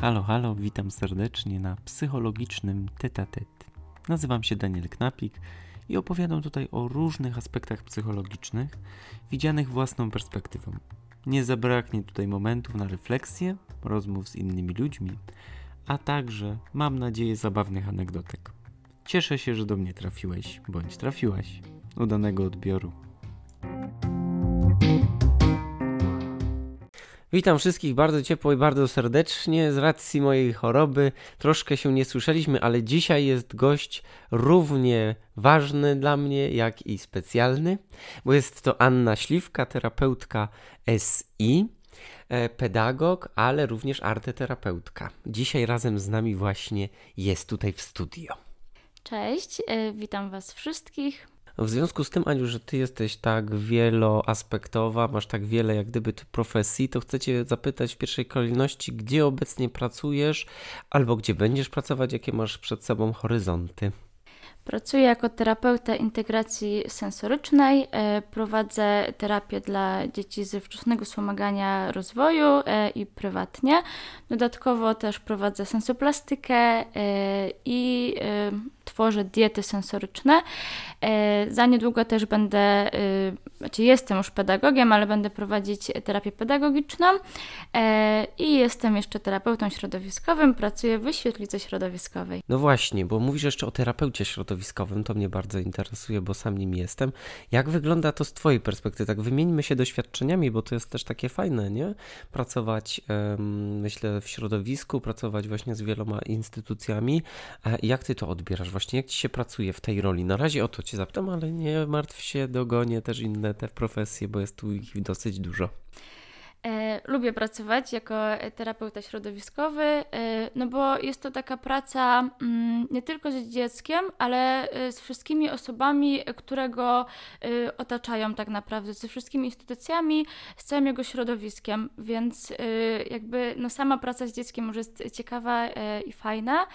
Halo, halo, witam serdecznie na psychologicznym tetatet. Nazywam się Daniel Knapik i opowiadam tutaj o różnych aspektach psychologicznych, widzianych własną perspektywą. Nie zabraknie tutaj momentów na refleksję, rozmów z innymi ludźmi, a także, mam nadzieję, zabawnych anegdotek. Cieszę się, że do mnie trafiłeś, bądź trafiłaś. Udanego odbioru. Witam wszystkich bardzo ciepło i bardzo serdecznie. Z racji mojej choroby troszkę się nie słyszeliśmy, ale dzisiaj jest gość równie ważny dla mnie, jak i specjalny, bo jest to Anna Śliwka, terapeutka SI, e, pedagog, ale również arteterapeutka. Dzisiaj razem z nami właśnie jest tutaj w studio. Cześć, e, witam Was wszystkich. W związku z tym, Aniu, że ty jesteś tak wieloaspektowa, masz tak wiele jak gdyby profesji, to chcę cię zapytać w pierwszej kolejności, gdzie obecnie pracujesz albo gdzie będziesz pracować, jakie masz przed sobą horyzonty. Pracuję jako terapeuta integracji sensorycznej. E, prowadzę terapię dla dzieci ze wczesnego wspomagania rozwoju e, i prywatnie. Dodatkowo też prowadzę sensoplastykę e, i tworzę diety sensoryczne. Za niedługo też będę, znaczy jestem już pedagogiem, ale będę prowadzić terapię pedagogiczną i jestem jeszcze terapeutą środowiskowym. Pracuję w świetlicy środowiskowej. No właśnie, bo mówisz jeszcze o terapeucie środowiskowym środowiskowym, to mnie bardzo interesuje, bo sam nim jestem. Jak wygląda to z Twojej perspektywy? Tak, wymieńmy się doświadczeniami, bo to jest też takie fajne, nie? Pracować, myślę, w środowisku, pracować właśnie z wieloma instytucjami. Jak Ty to odbierasz? Właśnie jak Ci się pracuje w tej roli? Na razie o to Cię zapytam, ale nie martw się, dogonię też inne te profesje, bo jest tu ich dosyć dużo. E, lubię pracować jako terapeuta środowiskowy, e, no bo jest to taka praca mm, nie tylko z dzieckiem, ale e, z wszystkimi osobami, które go e, otaczają tak naprawdę, ze wszystkimi instytucjami, z całym jego środowiskiem, więc e, jakby no sama praca z dzieckiem już jest ciekawa e, i fajna.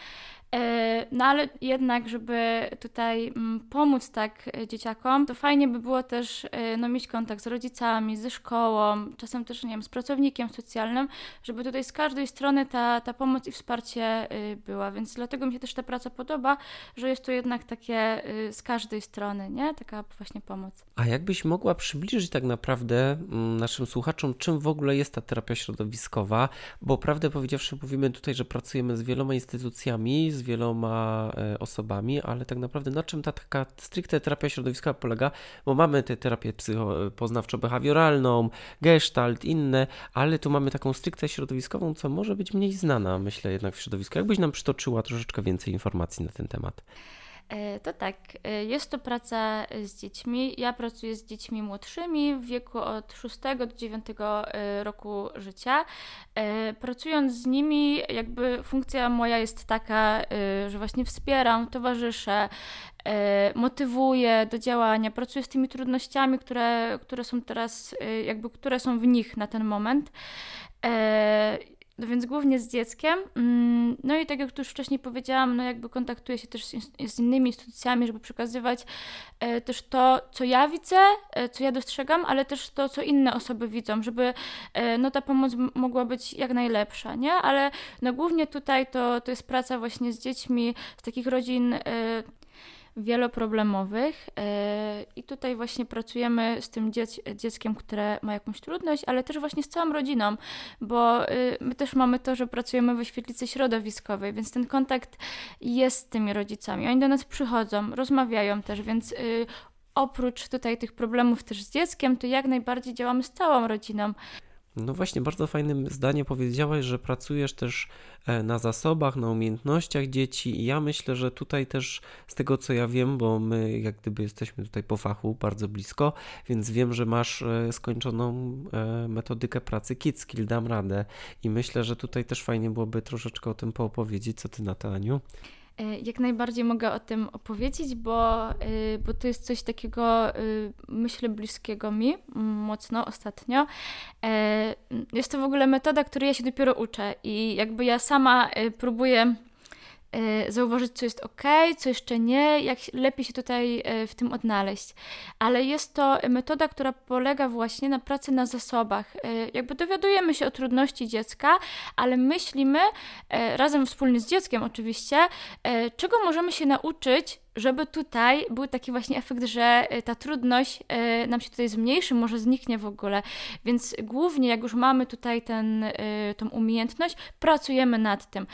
E, no ale jednak, żeby tutaj mm, pomóc tak e, dzieciakom, to fajnie by było też e, no, mieć kontakt z rodzicami, ze szkołą, czasem też, nie wiem, z pracownikiem socjalnym, żeby tutaj z każdej strony ta, ta pomoc i wsparcie była, więc dlatego mi się też ta praca podoba, że jest to jednak takie z każdej strony, nie? Taka właśnie pomoc. A jakbyś mogła przybliżyć tak naprawdę mm, naszym słuchaczom, czym w ogóle jest ta terapia środowiskowa, bo prawdę powiedziawszy mówimy tutaj, że pracujemy z wieloma instytucjami, z wieloma e, osobami, ale tak naprawdę na czym ta taka stricte terapia środowiskowa polega? Bo mamy tę terapię poznawczo-behawioralną, gestalt, inne, ale tu mamy taką stricte środowiskową, co może być mniej znana, myślę jednak w środowisku. Jakbyś nam przytoczyła troszeczkę więcej informacji na ten temat? E, to tak, e, jest to praca z dziećmi. Ja pracuję z dziećmi młodszymi w wieku od 6 do 9 e, roku życia. Pracując z nimi, jakby funkcja moja jest taka, że właśnie wspieram, towarzyszę, motywuję do działania, pracuję z tymi trudnościami, które, które są teraz, jakby które są w nich na ten moment. No więc głównie z dzieckiem. Mm, no i tak jak już wcześniej powiedziałam, no jakby kontaktuję się też z, z innymi instytucjami, żeby przekazywać e, też to, co ja widzę, e, co ja dostrzegam, ale też to, co inne osoby widzą, żeby e, no ta pomoc mogła być jak najlepsza, nie? Ale no głównie tutaj to, to jest praca właśnie z dziećmi z takich rodzin wieloproblemowych e, i tutaj właśnie pracujemy z tym dziec dzieckiem, które ma jakąś trudność, ale też właśnie z całą rodziną, bo y, my też mamy to, że pracujemy we świetlicy środowiskowej, więc ten kontakt jest z tymi rodzicami. Oni do nas przychodzą, rozmawiają też, więc y, oprócz tutaj tych problemów też z dzieckiem, to jak najbardziej działamy z całą rodziną. No właśnie, bardzo fajnym zdanie powiedziałaś, że pracujesz też e, na zasobach, na umiejętnościach dzieci i ja myślę, że tutaj też z tego co ja wiem, bo my jak gdyby jesteśmy tutaj po fachu bardzo blisko, więc wiem, że masz e, skończoną e, metodykę pracy Kids dam radę i myślę, że tutaj też fajnie byłoby troszeczkę o tym poopowiedzieć. Co ty na to, Aniu? E, jak najbardziej mogę o tym opowiedzieć, bo, e, bo to jest coś takiego, e, myślę, bliskiego mi mocno ostatnio. Jest to w ogóle metoda, której ja się dopiero uczę i jakby ja sama próbuję zauważyć, co jest ok, co jeszcze nie, jak lepiej się tutaj e, w tym odnaleźć. Ale jest to metoda, która polega właśnie na pracy na zasobach. Jakby dowiadujemy się o trudności dziecka, ale myślimy razem wspólnie z dzieckiem oczywiście, czego możemy się nauczyć żeby tutaj był taki właśnie efekt, że y, ta trudność y, nam się tutaj zmniejszy, może zniknie w ogóle. Więc głównie, jak już mamy tutaj ten, y, tą umiejętność, pracujemy nad tym.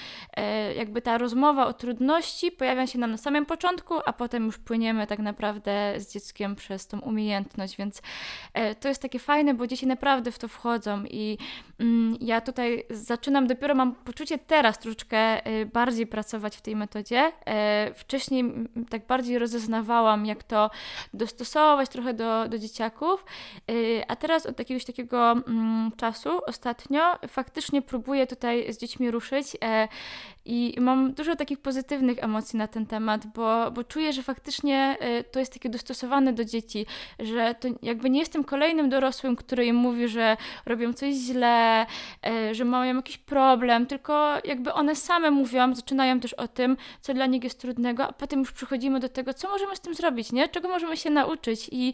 Jakby ta rozmowa o trudności pojawia się nam na samym początku, a potem już płyniemy tak naprawdę z dzieckiem przez tą umiejętność, więc to jest takie fajne, bo dzieci naprawdę w to wchodzą i mm, ja tutaj zaczynam, dopiero mam poczucie teraz troszeczkę bardziej pracować w tej metodzie. Wcześniej tak bardziej rozeznawałam, jak to dostosować trochę do, do dzieciaków. Y, a teraz od jakiegoś takiego mm, czasu, ostatnio, faktycznie próbuję tutaj z dziećmi ruszyć e, i mam dużo takich pozytywnych emocji na ten temat, bo, bo czuję, że faktycznie e, to jest takie dostosowane do dzieci, że to jakby nie jestem kolejnym dorosłym, który im mówi, że robią coś źle, e, że mają jakiś problem, tylko jakby one same mówią, zaczynają też o tym, co dla nich jest trudnego, a potem już przychodzi przechodzimy do tego, co możemy z tym zrobić, nie? Czego możemy się nauczyć i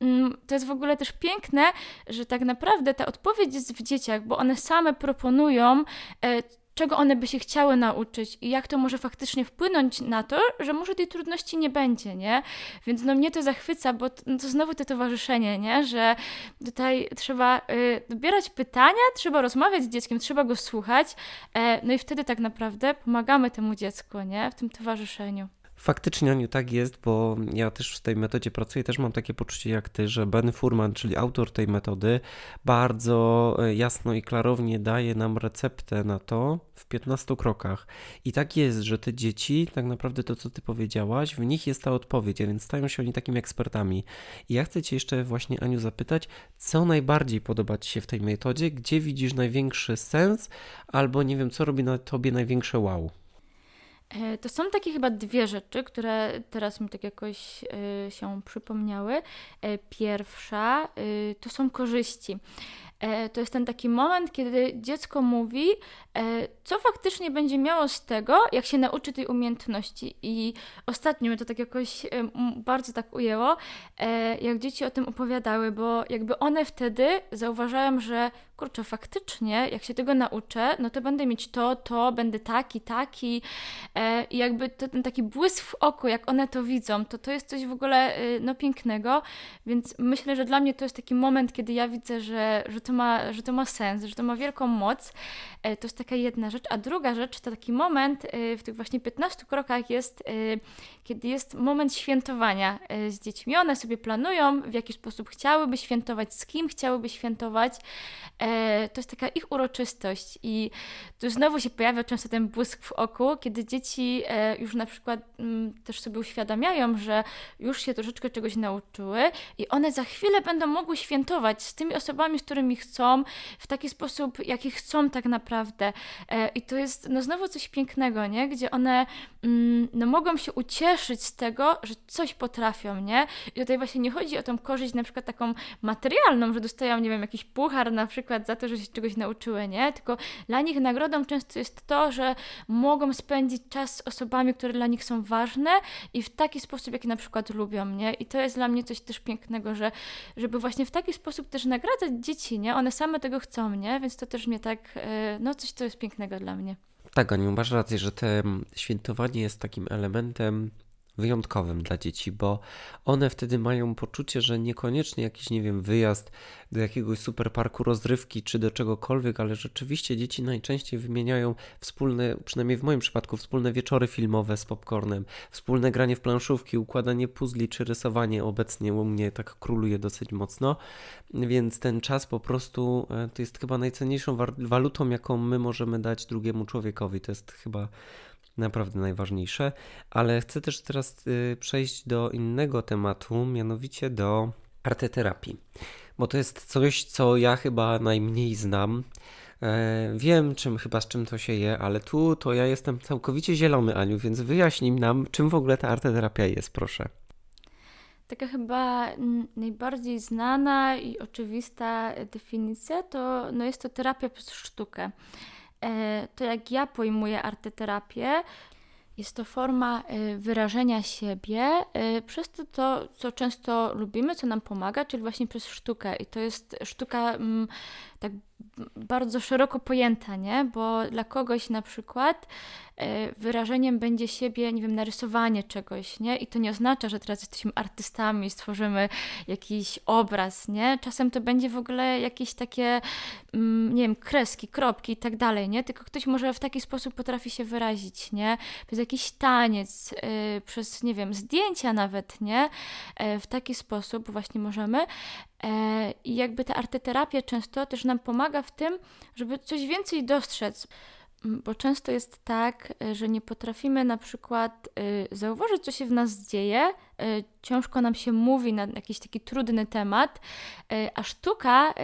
mm, to jest w ogóle też piękne, że tak naprawdę ta odpowiedź jest w dzieciach, bo one same proponują e, czego one by się chciały nauczyć i jak to może faktycznie wpłynąć na to, że może tej trudności nie będzie, nie? Więc no mnie to zachwyca, bo to, no to znowu to towarzyszenie, nie? Że tutaj trzeba y, dobierać pytania, trzeba rozmawiać z dzieckiem, trzeba go słuchać, e, no i wtedy tak naprawdę pomagamy temu dziecku, nie? W tym towarzyszeniu. Faktycznie, Aniu, tak jest, bo ja też w tej metodzie pracuję, też mam takie poczucie jak ty, że Ben Furman, czyli autor tej metody, bardzo e, jasno i klarownie daje nam receptę na to w 15 krokach. I tak jest, że te dzieci, tak naprawdę to, co ty powiedziałaś, w nich jest ta odpowiedź, a więc stają się oni takimi ekspertami. I ja chcę cię jeszcze właśnie, Aniu, zapytać, co najbardziej podoba ci się w tej metodzie, gdzie widzisz największy sens, albo nie wiem, co robi na tobie największe wow? E, to są takie chyba dwie rzeczy, które teraz mi tak jakoś e, się przypomniały. E, pierwsza to są korzyści. To jest ten taki moment, kiedy dziecko mówi, co faktycznie będzie miało z tego, jak się nauczy tej umiejętności. I ostatnio mnie to tak jakoś bardzo tak ujęło, jak dzieci o tym opowiadały, bo jakby one wtedy zauważają, że kurczę, faktycznie, jak się tego nauczę, no to będę mieć to, to, będę taki, taki. E, I jakby to, ten taki błysk w oku, jak one to widzą, to to jest coś w ogóle y, no, pięknego. Więc myślę, że dla mnie to jest taki moment, kiedy ja widzę, że, że, to, ma, że to ma sens, że to ma wielką moc. E, to jest taka jedna rzecz. A druga rzecz to taki moment y, w tych właśnie 15 krokach jest, y, kiedy jest moment świętowania z dziećmi. One sobie planują, w jaki sposób chciałyby świętować, z kim chciałyby świętować. E, to jest taka ich uroczystość i tu znowu się pojawia często ten błysk w oku, kiedy dzieci e, już na przykład mm, też sobie uświadamiają, że już się troszeczkę czegoś nauczyły i one za chwilę będą mogły świętować z tymi osobami, z którymi chcą, w taki sposób, jaki chcą tak naprawdę. E, I to jest no znowu coś pięknego, nie? Gdzie one mm, no, mogą się ucieszyć z tego, że coś potrafią, nie? I tutaj właśnie nie chodzi o tą korzyść na przykład taką materialną, że dostają, nie wiem, jakiś puchar na przykład przykład za to, że się czegoś nauczyły, nie? Tylko dla nich nagrodą często jest to, że mogą spędzić czas z osobami, które dla nich są ważne i w taki sposób, jaki na przykład lubią, nie? I to jest dla mnie coś też pięknego, że żeby właśnie w taki sposób też nagradzać dzieci, nie? One same tego chcą, nie? Więc to też mnie tak, e, no coś, co jest pięknego dla mnie. Tak, Aniu, masz rację, że te świętowanie jest takim elementem wyjątkowym dla dzieci, bo one wtedy mają poczucie, że niekoniecznie jakiś, nie wiem, wyjazd do jakiegoś super parku rozrywki czy do czegokolwiek, ale rzeczywiście dzieci najczęściej wymieniają wspólne, przynajmniej w moim przypadku, wspólne wieczory filmowe z popcornem, wspólne granie w planszówki, układanie puzli czy rysowanie obecnie u mnie tak króluje dosyć mocno, więc ten czas po prostu e, to jest chyba najcenniejszą walutą, jaką my możemy dać drugiemu człowiekowi. To jest chyba naprawdę najważniejsze, ale chcę też teraz y, przejść do innego tematu, mianowicie do arteterapii, bo to jest coś, co ja chyba najmniej znam. E, wiem, czym chyba z czym to się je, ale tu to ja jestem całkowicie zielony, Aniu, więc wyjaśnij nam, czym w ogóle ta arteterapia jest, proszę. Taka chyba najbardziej znana i oczywista definicja to no jest to terapia przez sztukę. E, to jak ja pojmuję arteterapię, Jest to forma y, wyrażenia siebie y, przez to, to, co często lubimy, co nam pomaga, czyli właśnie przez sztukę. I to jest sztuka mm, tak bardzo szeroko pojęta, nie? Bo dla kogoś na przykład e, wyrażeniem będzie siebie, nie wiem, narysowanie czegoś, nie? I to nie oznacza, że teraz jesteśmy artystami, stworzymy jakiś obraz, nie? Czasem to będzie w ogóle jakieś takie, mm, nie wiem, kreski, kropki i tak dalej, nie? Tylko ktoś może w taki sposób potrafi się wyrazić, nie? Przez jakiś taniec, e, przez, nie wiem, zdjęcia nawet, nie? E, w taki sposób właśnie możemy. I jakby ta arteterapia często też nam pomaga w tym, żeby coś więcej dostrzec. Bo często jest tak, e, że nie potrafimy na przykład y, zauważyć, co się w nas dzieje, y, ciężko nam się mówi na jakiś taki trudny temat, a sztuka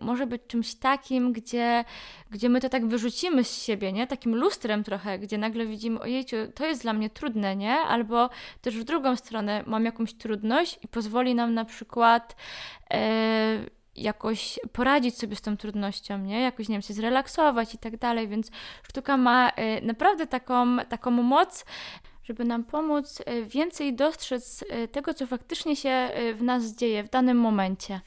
może być czymś takim, gdzie, gdzie my to tak wyrzucimy z siebie, nie? Takim lustrem trochę, gdzie nagle widzimy, ojejciu, to jest dla mnie trudne, nie? Albo też w drugą stronę mam jakąś trudność i pozwoli nam na przykład jakoś poradzić sobie z tą trudnością, nie? Jakoś, nie wiem, się zrelaksować i tak dalej, więc sztuka ma y, naprawdę taką, taką moc, żeby nam pomóc y, więcej dostrzec y, tego, co faktycznie się w nas dzieje w danym momencie.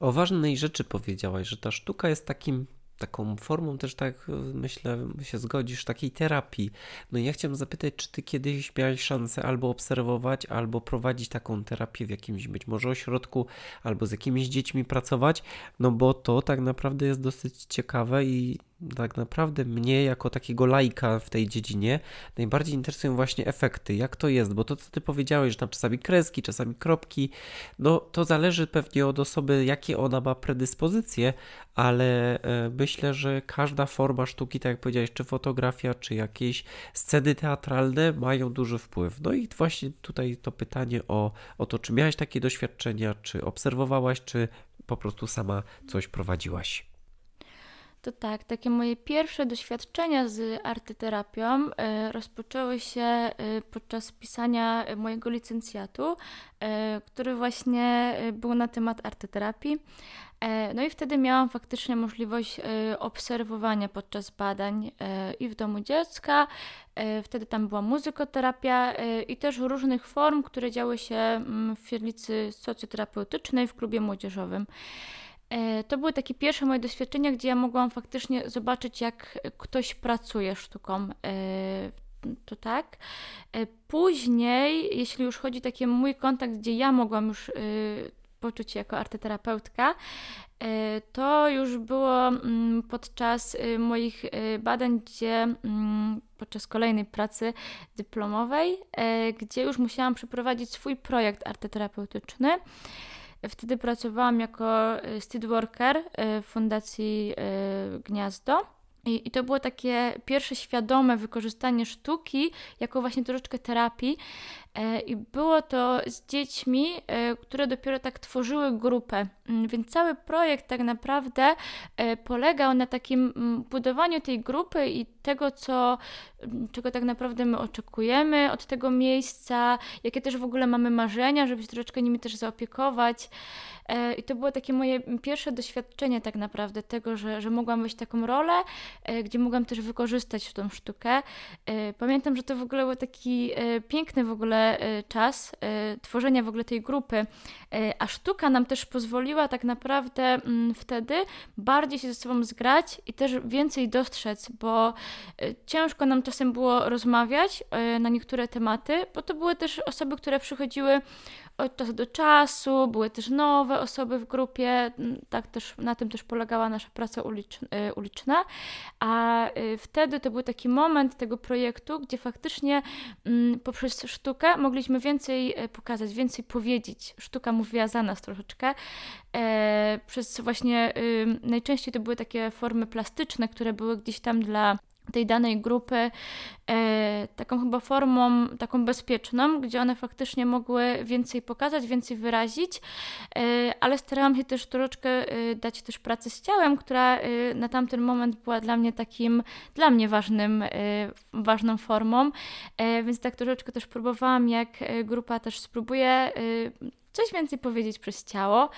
O ważnej rzeczy powiedziałaś, że ta sztuka jest takim taką formą też tak myślę się zgodzisz, takiej terapii. No i ja chciałem zapytać, czy ty kiedyś miałeś szansę albo obserwować, albo prowadzić taką terapię w jakimś być może ośrodku, albo z jakimiś dziećmi pracować, no bo to tak naprawdę jest dosyć ciekawe i tak naprawdę mnie jako takiego lajka w tej dziedzinie najbardziej interesują właśnie efekty, jak to jest, bo to co ty powiedziałeś, że tam czasami kreski, czasami kropki, no to zależy pewnie od osoby, jakie ona ma predyspozycje, ale e, myślę, że każda forma sztuki, tak jak powiedziałeś, czy fotografia, czy jakieś sceny teatralne mają duży wpływ. No i właśnie tutaj to pytanie o, o to, czy miałaś takie doświadczenia, czy obserwowałaś, czy po prostu sama coś prowadziłaś. To tak, takie moje pierwsze doświadczenia z artyterapią e, rozpoczęły się e, podczas pisania mojego licencjatu, e, który właśnie był na temat artyterapii. No i wtedy miałam faktycznie możliwość obserwowania podczas badań i w domu dziecka, wtedy tam była muzykoterapia i też różnych form, które działy się mm, w świetlicy socjoterapeutycznej w klubie młodzieżowym. E, to były takie pierwsze moje doświadczenia, gdzie ja mogłam faktycznie zobaczyć, jak ktoś pracuje sztuką. E, to tak. E, później, jeśli już chodzi o taki mój kontakt, gdzie ja mogłam już poczuć się jako arteterapeutka, to już było mm, podczas moich badań, gdzie mm, podczas kolejnej pracy dyplomowej, gdzie już musiałam przeprowadzić swój projekt arteterapeutyczny. Wtedy pracowałam jako e, street worker e, w Fundacji e, Gniazdo. I, I, to było takie pierwsze świadome wykorzystanie sztuki jako właśnie troszeczkę terapii, E, I było to z dziećmi, e, które dopiero tak tworzyły grupę. Mm, więc cały projekt tak naprawdę e, polegał na takim mm, budowaniu tej grupy i tego, co, mm, czego tak naprawdę my oczekujemy od tego miejsca, jakie też w ogóle mamy marzenia, żeby się troszeczkę nimi też zaopiekować. I to było takie moje pierwsze doświadczenie tak naprawdę tego, że, że mogłam wejść taką rolę, gdzie mogłam też wykorzystać tą sztukę. Pamiętam, że to w ogóle był taki piękny w ogóle czas tworzenia w ogóle tej grupy, a sztuka nam też pozwoliła tak naprawdę mm, wtedy bardziej się ze sobą zgrać i też więcej dostrzec, bo ciężko nam czasem było rozmawiać na niektóre tematy, bo to były też osoby, które przychodziły od czasu do czasu, były też nowe osoby w grupie, tak też, na tym też polegała nasza praca y, uliczna, a y, wtedy to był taki moment tego projektu, gdzie faktycznie poprzez sztukę mogliśmy więcej y, pokazać, więcej powiedzieć. Sztuka mówiła za nas troszeczkę. E, przez właśnie najczęściej to były takie formy plastyczne, które były gdzieś tam dla tej danej grupy e, taką chyba formą, taką bezpieczną, gdzie one faktycznie mogły więcej pokazać, więcej wyrazić, e, ale starałam się też troszeczkę e, dać też pracę z ciałem, która e, na tamten moment była dla mnie takim, dla mnie ważnym, e, ważną formą, e, więc tak troszeczkę też próbowałam, jak grupa też spróbuje coś więcej powiedzieć przez ciało.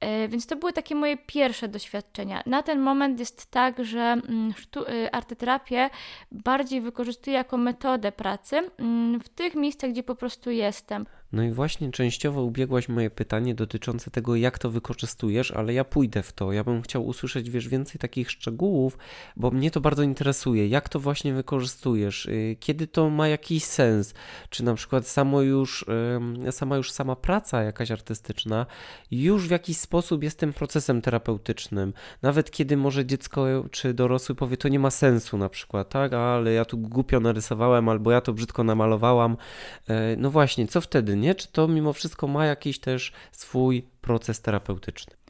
E, więc to były takie moje pierwsze doświadczenia. Na ten moment jest tak, że mm, y, arteterapię bardziej wykorzystuję jako metodę pracy mm, w tych miejscach, gdzie po prostu jestem. No i właśnie częściowo ubiegłaś moje pytanie dotyczące tego, jak to wykorzystujesz, ale ja pójdę w to. Ja bym chciał usłyszeć, wiesz, więcej takich szczegółów, bo mnie to bardzo interesuje. Jak to właśnie wykorzystujesz? Y, kiedy to ma jakiś sens? Czy na przykład samo już, sama już sama praca jakaś artystyczna już w jakiś sposób jest tym procesem terapeutycznym? Nawet kiedy może dziecko czy dorosły powie, to nie ma sensu na przykład, tak? Ale ja tu głupio narysowałem, albo ja to brzydko namalowałam. E, no właśnie, co wtedy? Nie? Czy to mimo wszystko ma jakiś też swój proces terapeutyczny?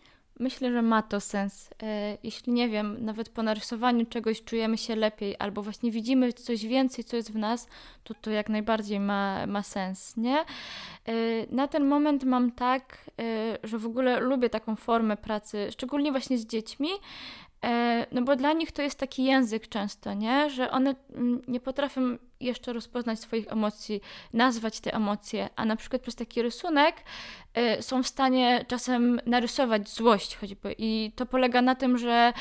Myślę, że ma to sens. E, jeśli nie wiem, nawet po narysowaniu czegoś czujemy się lepiej, albo właśnie widzimy coś więcej, co jest w nas, to to jak najbardziej ma, ma sens, nie? E, na ten moment mam tak, e, że w ogóle lubię taką formę pracy, szczególnie właśnie z dziećmi, no bo dla nich to jest taki język często, nie? Że one mm, nie potrafią jeszcze rozpoznać swoich emocji, nazwać te emocje, a na przykład przez taki rysunek y, są w stanie czasem narysować złość choćby i to polega na tym, że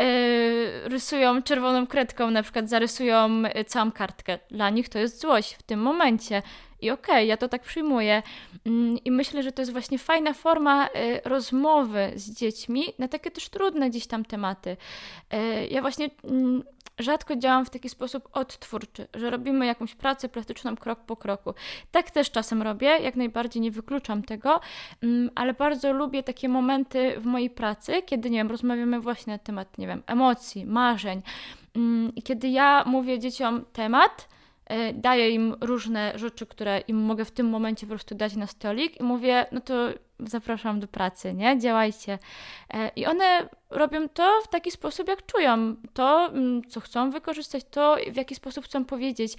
y, rysują czerwoną kredką, na przykład zarysują całą kartkę. Dla nich to jest złość w tym momencie. I okej, okay, ja to tak przyjmuję. Mm, I myślę, że to jest właśnie fajna forma y, rozmowy z dziećmi na takie też trudne gdzieś tam tematy. Y, ja właśnie mm, rzadko działam w taki sposób odtwórczy, że robimy jakąś pracę plastyczną krok po kroku. Tak też czasem robię, jak najbardziej nie wykluczam tego, mm, ale bardzo lubię takie momenty w mojej pracy, kiedy, nie wiem, rozmawiamy właśnie na temat, nie wiem, emocji, marzeń. I kiedy ja mówię dzieciom temat, daję im różne rzeczy, które im mogę w tym momencie po prostu dać na stolik i mówię, no to zapraszam do pracy, nie? Działajcie. E, I one robią to w taki sposób, jak czują. To, mm, co chcą wykorzystać, to w jaki sposób chcą powiedzieć.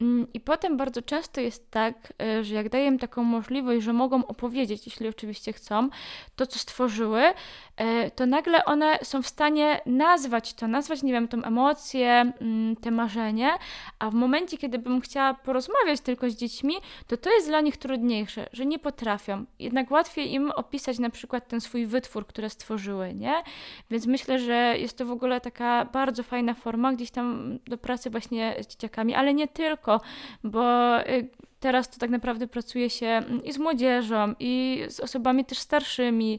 Mm, I potem bardzo często jest tak, e, że jak daję im taką możliwość, że mogą opowiedzieć, jeśli oczywiście chcą, to, co stworzyły, e, to nagle one są w stanie nazwać to, nazwać, nie wiem, tą emocję, mm, te marzenie, a w momencie, kiedy bym chciała porozmawiać tylko z dziećmi, to to jest dla nich trudniejsze, że nie potrafią. Jednak łatwiej łatwiej im opisać na przykład ten swój wytwór, który stworzyły, nie? Więc myślę, że jest to w ogóle taka bardzo fajna forma gdzieś tam do pracy właśnie z dzieciakami, ale nie tylko, bo y, teraz to tak naprawdę pracuje się mm, i z młodzieżą, i z osobami też starszymi.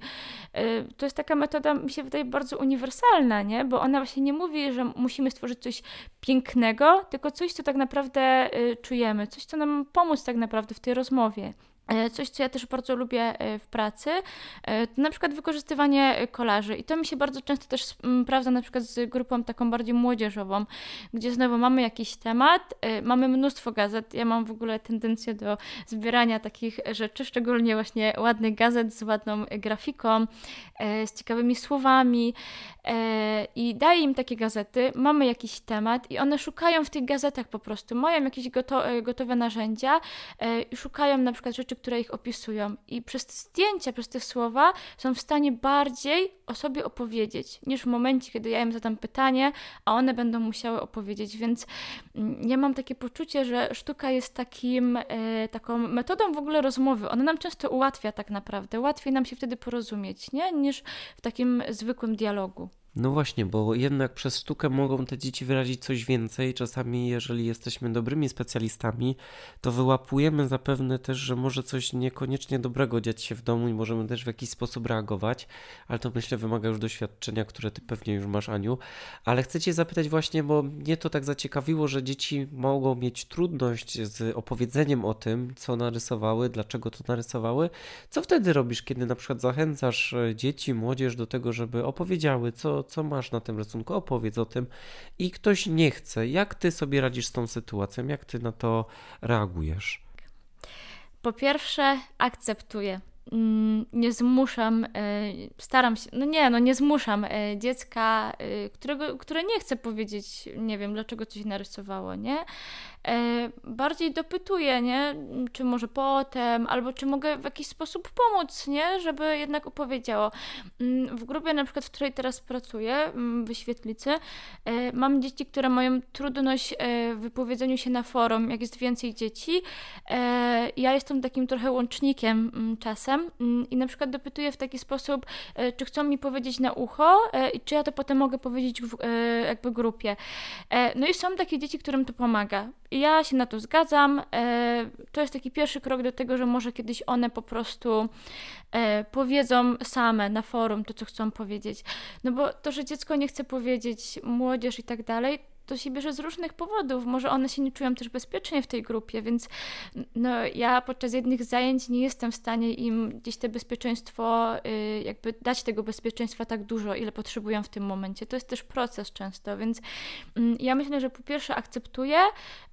Y, to jest taka metoda, mi się wydaje, bardzo uniwersalna, nie? Bo ona właśnie nie mówi, że musimy stworzyć coś pięknego, tylko coś, co tak naprawdę y, czujemy, coś, co nam pomóc tak naprawdę w tej rozmowie. E, coś, co ja też bardzo lubię e, w pracy, e, to na przykład wykorzystywanie kolarzy. I to mi się bardzo często też sprawdza na przykład z grupą taką bardziej młodzieżową, gdzie znowu mamy jakiś temat, mamy mnóstwo gazet. Ja mam w ogóle tendencję do zbierania takich rzeczy, szczególnie właśnie ładnych gazet z ładną grafiką, z ciekawymi słowami. I daję im takie gazety, mamy jakiś temat i one szukają w tych gazetach po prostu, mają jakieś gotowe narzędzia i szukają na przykład rzeczy, rzeczy, które ich opisują. I przez te zdjęcia, przez te słowa są w stanie bardziej o sobie opowiedzieć, niż w momencie, kiedy ja im zadam pytanie, a one będą musiały opowiedzieć. Więc mm, ja mam takie poczucie, że sztuka jest takim, e, taką metodą w ogóle rozmowy. Ona nam często ułatwia tak naprawdę. Łatwiej nam się wtedy porozumieć, nie? niż w takim zwykłym dialogu. No właśnie, bo jednak przez sztukę mogą te dzieci wyrazić coś więcej. Czasami, jeżeli jesteśmy dobrymi specjalistami, to wyłapujemy zapewne też, że może coś niekoniecznie dobrego dziać się w domu i możemy też w jakiś sposób reagować, ale to myślę wymaga już doświadczenia, które ty pewnie już masz, Aniu. Ale chcę cię zapytać właśnie, bo mnie to tak zaciekawiło, że dzieci mogą mieć trudność z opowiedzeniem o tym, co narysowały, dlaczego to narysowały. Co wtedy robisz, kiedy na przykład zachęcasz e, dzieci, młodzież do tego, żeby opowiedziały, co co, masz na tym rysunku, opowiedz o tym i ktoś nie chce. Jak ty sobie radzisz z tą sytuacją? Jak ty na to reagujesz? Po pierwsze, akceptuję. Mm, nie zmuszam, e, staram się, no nie, no nie zmuszam e, dziecka, e, którego, które nie chce powiedzieć, nie wiem, dlaczego coś narysowało, nie? E, bardziej dopytuję, nie? Czy może potem, albo czy mogę w jakiś sposób pomóc, nie? Żeby jednak opowiedziało. Mm, w grupie na przykład, w której teraz pracuję, mm, w Świetlicy, e, mam dzieci, które mają trudność e, w wypowiedzeniu się na forum, jak jest więcej dzieci. Ja jestem takim trochę łącznikiem mm, czasem, i na przykład dopytuję w taki sposób, czy chcą mi powiedzieć na ucho i czy ja to potem mogę powiedzieć w jakby grupie. No i są takie dzieci, którym to pomaga. Ja się na to zgadzam. To jest taki pierwszy krok do tego, że może kiedyś one po prostu powiedzą same na forum to, co chcą powiedzieć. No bo to, że dziecko nie chce powiedzieć, młodzież i tak dalej, to się bierze z różnych powodów. Może one się nie czują też bezpiecznie w tej grupie, więc no, ja podczas jednych zajęć nie jestem w stanie im gdzieś te bezpieczeństwo, y, jakby dać tego bezpieczeństwa tak dużo, ile potrzebują w tym momencie. To jest też proces często, więc mm, ja myślę, że po pierwsze akceptuję,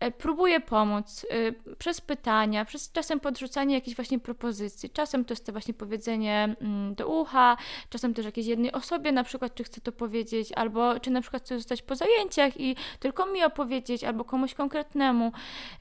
e, próbuję pomóc y, przez pytania, przez czasem podrzucanie jakichś właśnie propozycji. Czasem to jest to właśnie powiedzenie mm, do ucha, czasem też jakiejś jednej osobie na przykład, czy chcę to powiedzieć, albo czy na przykład chcę zostać po zajęciach i tylko mi opowiedzieć albo komuś konkretnemu,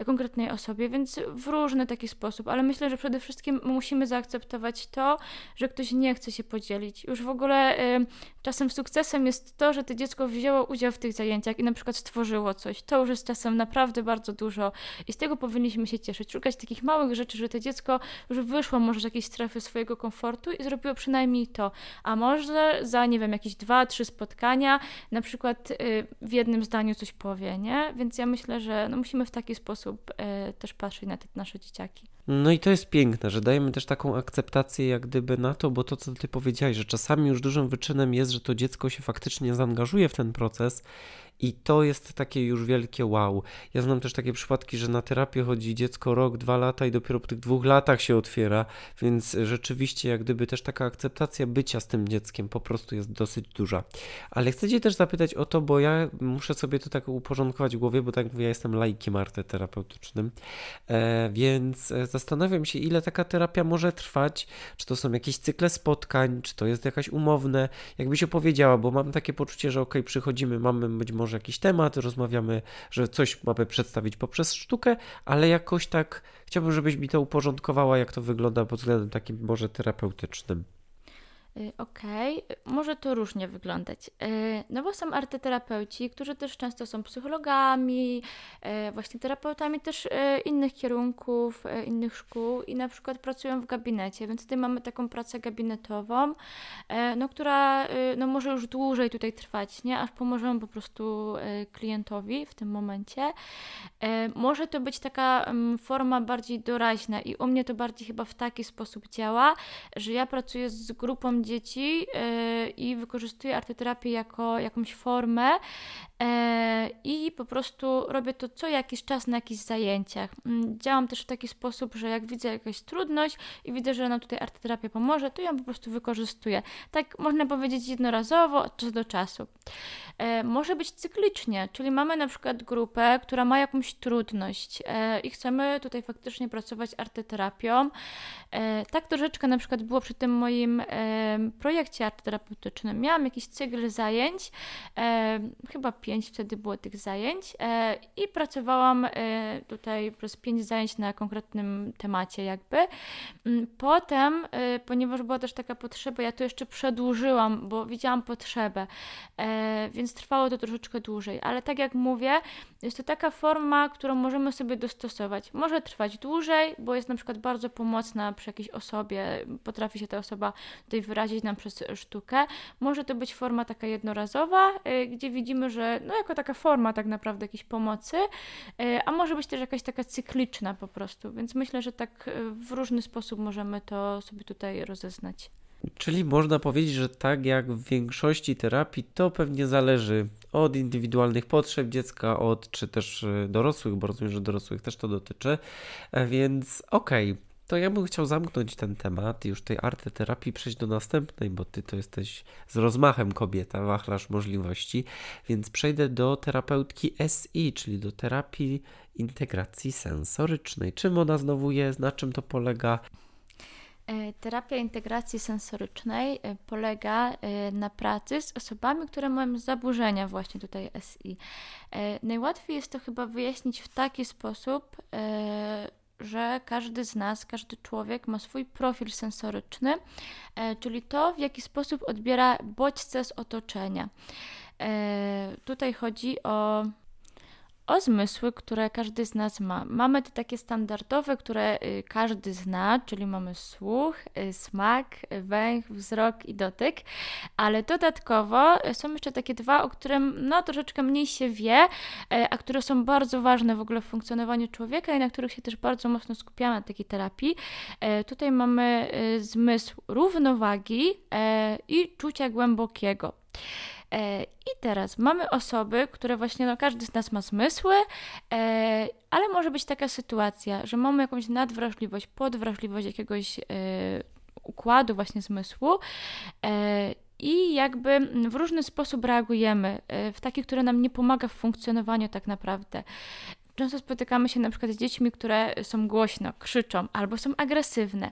konkretnej osobie, więc w różny taki sposób, ale myślę, że przede wszystkim musimy zaakceptować to, że ktoś nie chce się podzielić. Już w ogóle y, czasem sukcesem jest to, że to dziecko wzięło udział w tych zajęciach i na przykład stworzyło coś. To już jest czasem naprawdę bardzo dużo i z tego powinniśmy się cieszyć. Szukać takich małych rzeczy, że to dziecko już wyszło może z jakiejś strefy swojego komfortu i zrobiło przynajmniej to. A może za, nie wiem, jakieś dwa, trzy spotkania, na przykład y, w jednym zdaniu coś powie, nie? Więc ja myślę, że no musimy w taki sposób y, też patrzeć na te nasze dzieciaki. No i to jest piękne, że dajemy też taką akceptację jak gdyby na to, bo to co ty powiedziałeś, że czasami już dużym wyczynem jest, że to dziecko się faktycznie zaangażuje w ten proces i to jest takie już wielkie wow. Ja znam też takie przypadki, że na terapię chodzi dziecko rok, dwa lata i dopiero po tych dwóch latach się otwiera, więc rzeczywiście jak gdyby też taka akceptacja bycia z tym dzieckiem po prostu jest dosyć duża. Ale chcę Cię też zapytać o to, bo ja muszę sobie to tak uporządkować w głowie, bo tak mówię, ja jestem laikiem arteterapeutycznym, e, więc zastanawiam się, ile taka terapia może trwać, czy to są jakieś cykle spotkań, czy to jest jakaś umowne, jakbyś opowiedziała, bo mam takie poczucie, że ok, przychodzimy, mamy być może może jakiś temat, rozmawiamy, że coś mamy przedstawić poprzez sztukę, ale jakoś tak chciałbym, żebyś mi to uporządkowała, jak to wygląda pod względem takim może terapeutycznym. Y, okej, okay. może to różnie wyglądać. Y, no bo są arteterapeuci, którzy też często są psychologami, y, właśnie terapeutami też innych kierunków, innych szkół i na przykład pracują w gabinecie, więc tutaj mamy taką pracę gabinetową, no, która no, może już dłużej tutaj trwać, nie? aż pomożemy po prostu klientowi w tym momencie. Może to być taka mm, forma bardziej doraźna i u mnie to bardziej chyba w taki sposób działa, że ja pracuję z grupą dzieci e, i wykorzystuję arteterapię jako jakąś formę i po prostu robię to co jakiś czas na jakichś zajęciach. Mm, działam też w taki sposób, że jak widzę jakaś trudność i widzę, że nam tutaj arteterapia pomoże, to ją po prostu wykorzystuję. Tak można powiedzieć jednorazowo, od czasu do czasu. E, może być cyklicznie, czyli mamy na przykład grupę, która ma jakąś trudność i chcemy tutaj faktycznie pracować arteterapią. Tak troszeczkę na przykład było przy tym moim projekcie artoterapeutycznym. Miałam jakiś cykl zajęć, e, chyba pięć wtedy było tych zajęć e, i pracowałam e, tutaj przez pięć zajęć na konkretnym temacie jakby. Mm, potem, e, ponieważ była też taka potrzeba, ja to jeszcze przedłużyłam, bo widziałam potrzebę, więc trwało to troszeczkę dłużej, ale tak jak mówię, jest to taka forma, którą możemy sobie dostosować. Może trwać dłużej, bo jest na przykład bardzo pomocna przy jakiejś osobie, potrafi się ta osoba tutaj wyrazić nam przez sztukę. Może to być forma taka jednorazowa, y, gdzie widzimy, że no jako taka forma tak naprawdę jakiejś pomocy, y, a może być też jakaś taka cykliczna po prostu, więc myślę, że tak y, w różny sposób możemy to sobie tutaj rozeznać. Czyli można powiedzieć, że tak jak w większości terapii, to pewnie zależy od indywidualnych potrzeb dziecka, od czy też dorosłych, bo rozumiem, że dorosłych też to dotyczy. E, więc okej, okay to ja bym chciał zamknąć ten temat już tej arteterapii przejść do następnej, bo ty to jesteś z rozmachem kobieta, wachlarz możliwości, więc przejdę do terapeutki SI, czyli do terapii integracji sensorycznej. Czym ona znowu jest, na czym to polega? E, terapia integracji sensorycznej e, polega e, na pracy z osobami, które mają zaburzenia właśnie tutaj SI. Najłatwiej jest to chyba wyjaśnić w taki sposób, że każdy z nas, każdy człowiek ma swój profil sensoryczny, czyli to, w jaki sposób odbiera bodźce z otoczenia. Tutaj chodzi o o zmysły, które każdy z nas ma. Mamy te takie standardowe, które y, każdy zna, czyli mamy słuch, y, smak, węch, wzrok i dotyk, ale dodatkowo są jeszcze takie dwa, o którym no troszeczkę mniej się wie, a które są bardzo ważne w ogóle w funkcjonowaniu człowieka i na których się też bardzo mocno skupiamy na takiej terapii. Tutaj mamy zmysł równowagi i czucia głębokiego. E, I teraz mamy osoby, które właśnie, no każdy z nas ma zmysły, e, ale może być taka sytuacja, że mamy jakąś nadwrażliwość, podwrażliwość jakiegoś e, układu właśnie zmysłu i jakby w różny sposób reagujemy, w taki, który nam nie pomaga w funkcjonowaniu tak naprawdę. Często spotykamy się na przykład z dziećmi, które są głośno, krzyczą albo są agresywne.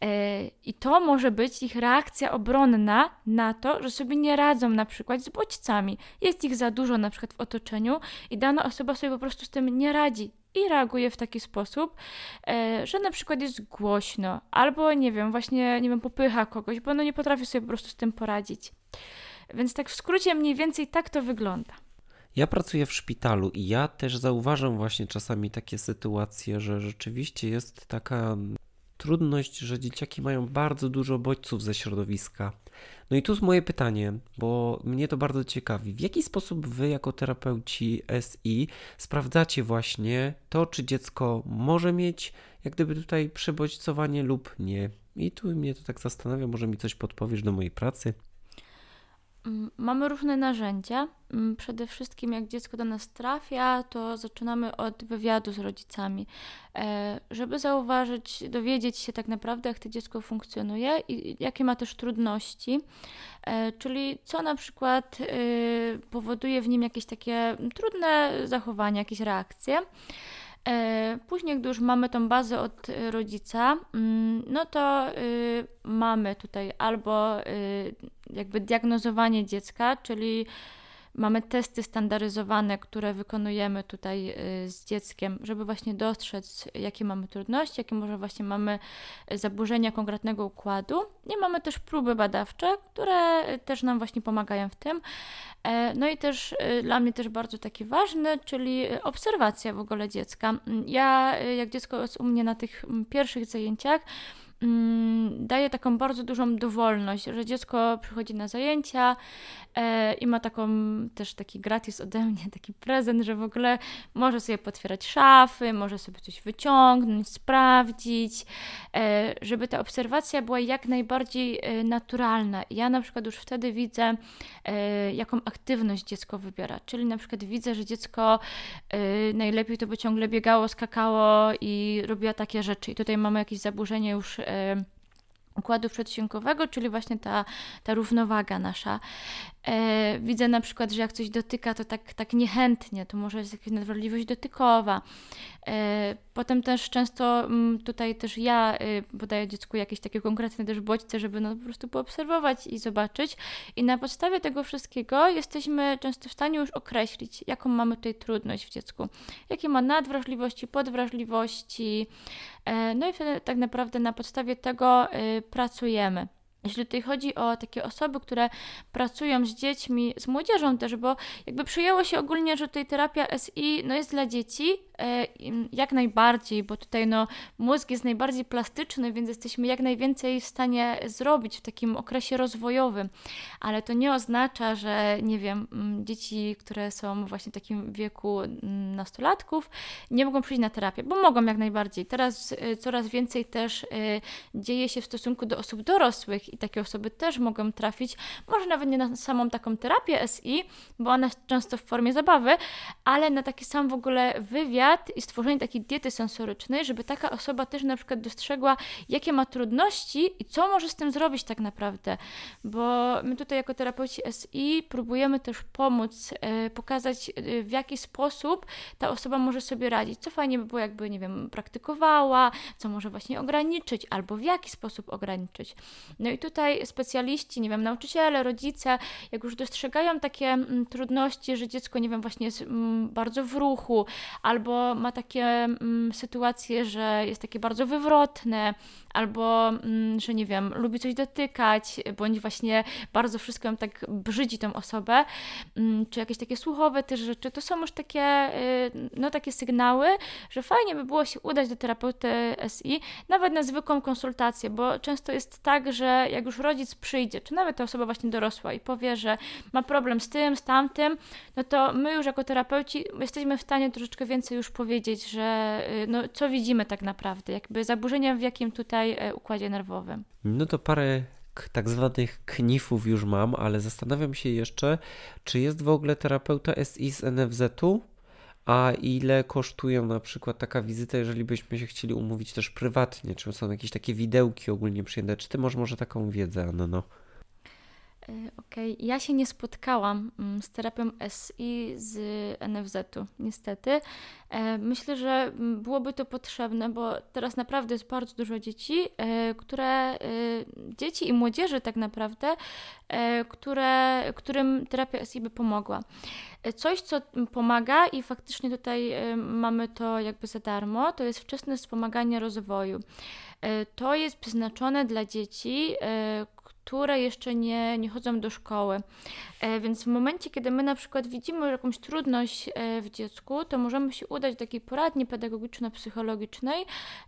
E, I to może być ich reakcja obronna na to, że sobie nie radzą na przykład z bodźcami. Jest ich za dużo na przykład w otoczeniu i dana osoba sobie po prostu z tym nie radzi i reaguje w taki sposób, e, że na przykład jest głośno albo nie wiem, właśnie nie wiem, popycha kogoś, bo no nie potrafi sobie po prostu z tym poradzić. Więc tak w skrócie mniej więcej tak to wygląda. Ja pracuję w szpitalu i ja też zauważam właśnie czasami takie sytuacje, że rzeczywiście jest taka trudność, że dzieciaki mają bardzo dużo bodźców ze środowiska. No i tu jest moje pytanie, bo mnie to bardzo ciekawi. W jaki sposób wy, jako terapeuci SI, sprawdzacie właśnie to, czy dziecko może mieć jak gdyby tutaj przebodźcowanie lub nie? I tu mnie to tak zastanawia, może mi coś podpowiesz do mojej pracy. Mm, mamy różne narzędzia. Mm, przede wszystkim, jak dziecko do nas trafia, to zaczynamy od wywiadu z rodzicami, e, żeby zauważyć, dowiedzieć się tak naprawdę, jak to dziecko funkcjonuje i jakie ma też trudności. E, czyli co na przykład y, powoduje w nim jakieś takie trudne zachowania, jakieś reakcje. E, później, gdy już mamy tą bazę od rodzica, mm, no to y, mamy tutaj albo y, jakby diagnozowanie dziecka, czyli Mamy testy standaryzowane, które wykonujemy tutaj y, z dzieckiem, żeby właśnie dostrzec, jakie mamy trudności, jakie może właśnie mamy zaburzenia konkretnego układu. I mamy też próby badawcze, które też nam właśnie pomagają w tym. E, no i też y, dla mnie też bardzo taki ważny, czyli obserwacja w ogóle dziecka. Ja, y, jak dziecko jest u mnie na tych mm, pierwszych zajęciach, Mm, daje taką bardzo dużą dowolność, że dziecko przychodzi na zajęcia e, i ma taką też taki gratis ode mnie, taki prezent, że w ogóle może sobie potwierać szafy, może sobie coś wyciągnąć, sprawdzić, e, żeby ta obserwacja była jak najbardziej e, naturalna. Ja na przykład już wtedy widzę, jaką aktywność dziecko wybiera, czyli na przykład widzę, że dziecko najlepiej to by ciągle biegało, skakało i robiło takie rzeczy i tutaj mamy jakieś zaburzenie już układu przedsionkowego, czyli właśnie ta, ta równowaga nasza. E, widzę na przykład, że jak coś dotyka, to tak, tak niechętnie, to może jest jakaś nadwrażliwość dotykowa. E, potem też często m, mm, tutaj też ja y, podaję dziecku jakieś takie konkretne też bodźce, żeby no po prostu poobserwować i zobaczyć. I na podstawie tego wszystkiego jesteśmy często w stanie już określić, jaką mamy tutaj trudność w dziecku. Jakie ma nadwrażliwości, podwrażliwości. E, no i wtedy tak naprawdę na podstawie tego y, pracujemy. Jeśli tutaj chodzi o takie osoby, które pracują z dziećmi, z młodzieżą też, bo jakby przyjęło się ogólnie, że tutaj terapia SI no jest dla dzieci, e, jak najbardziej, bo tutaj no mózg jest najbardziej plastyczny, więc jesteśmy jak najwięcej w stanie zrobić w takim okresie rozwojowym, ale to nie oznacza, że nie wiem, dzieci, które są właśnie w takim wieku nastolatków, nie mogą przyjść na terapię, bo mogą jak najbardziej. Teraz e, coraz więcej też e, dzieje się w stosunku do osób dorosłych takie osoby też mogą trafić, może nawet nie na samą taką terapię SI, bo ona jest często w formie zabawy, ale na taki sam w ogóle wywiad i stworzenie takiej diety sensorycznej, żeby taka osoba też na przykład dostrzegła, jakie ma trudności i co może z tym zrobić tak naprawdę, bo my tutaj jako terapeuci SI próbujemy też pomóc, e, pokazać e, w jaki sposób ta osoba może sobie radzić, co fajnie by było jakby, nie wiem, praktykowała, co może właśnie ograniczyć, albo w jaki sposób ograniczyć. No i i tutaj specjaliści, nie wiem, nauczyciele, rodzice, jak już dostrzegają takie mm, trudności, że dziecko, nie wiem, właśnie jest mm, bardzo w ruchu, albo ma takie mm, sytuacje, że jest takie bardzo wywrotne, albo że nie wiem, lubi coś dotykać, bądź właśnie bardzo wszystko tak brzydzi tą osobę, czy jakieś takie słuchowe też rzeczy, to są już takie, y, no takie sygnały, że fajnie by było się udać do terapeuty SI, nawet na zwykłą konsultację, bo często jest tak, że jak już rodzic przyjdzie, czy nawet ta osoba właśnie dorosła i powie, że ma problem z tym, z tamtym, no to my już jako terapeuci jesteśmy w stanie troszeczkę więcej już powiedzieć, że y, no, co widzimy tak naprawdę, jakby zaburzenia w jakim tutaj e, układzie nerwowym. No to parę tak zwanych knifów już mam, ale zastanawiam się jeszcze, czy jest w ogóle terapeuta SI z NFZ-u? A ile kosztuje na przykład taka wizyta, jeżeli byśmy się chcieli umówić też prywatnie? Czy są jakieś takie widełki ogólnie przyjęte? Czy ty masz może taką wiedzę, Anno? E, okej, okay. ja się nie spotkałam mm, z terapią SI z NFZ-u, niestety. E, myślę, że mm, byłoby to potrzebne, bo teraz naprawdę jest bardzo dużo dzieci, e, które, dzieci i młodzieży tak naprawdę, które, którym terapia SI by pomogła. Coś, co pomaga i faktycznie tutaj mamy to jakby za darmo, to jest wczesne wspomaganie rozwoju. To jest przeznaczone dla dzieci, które jeszcze nie, nie chodzą do szkoły. E, więc w momencie, kiedy my na przykład widzimy jakąś trudność e, w dziecku, to możemy się udać do takiej poradni pedagogiczno-psychologicznej,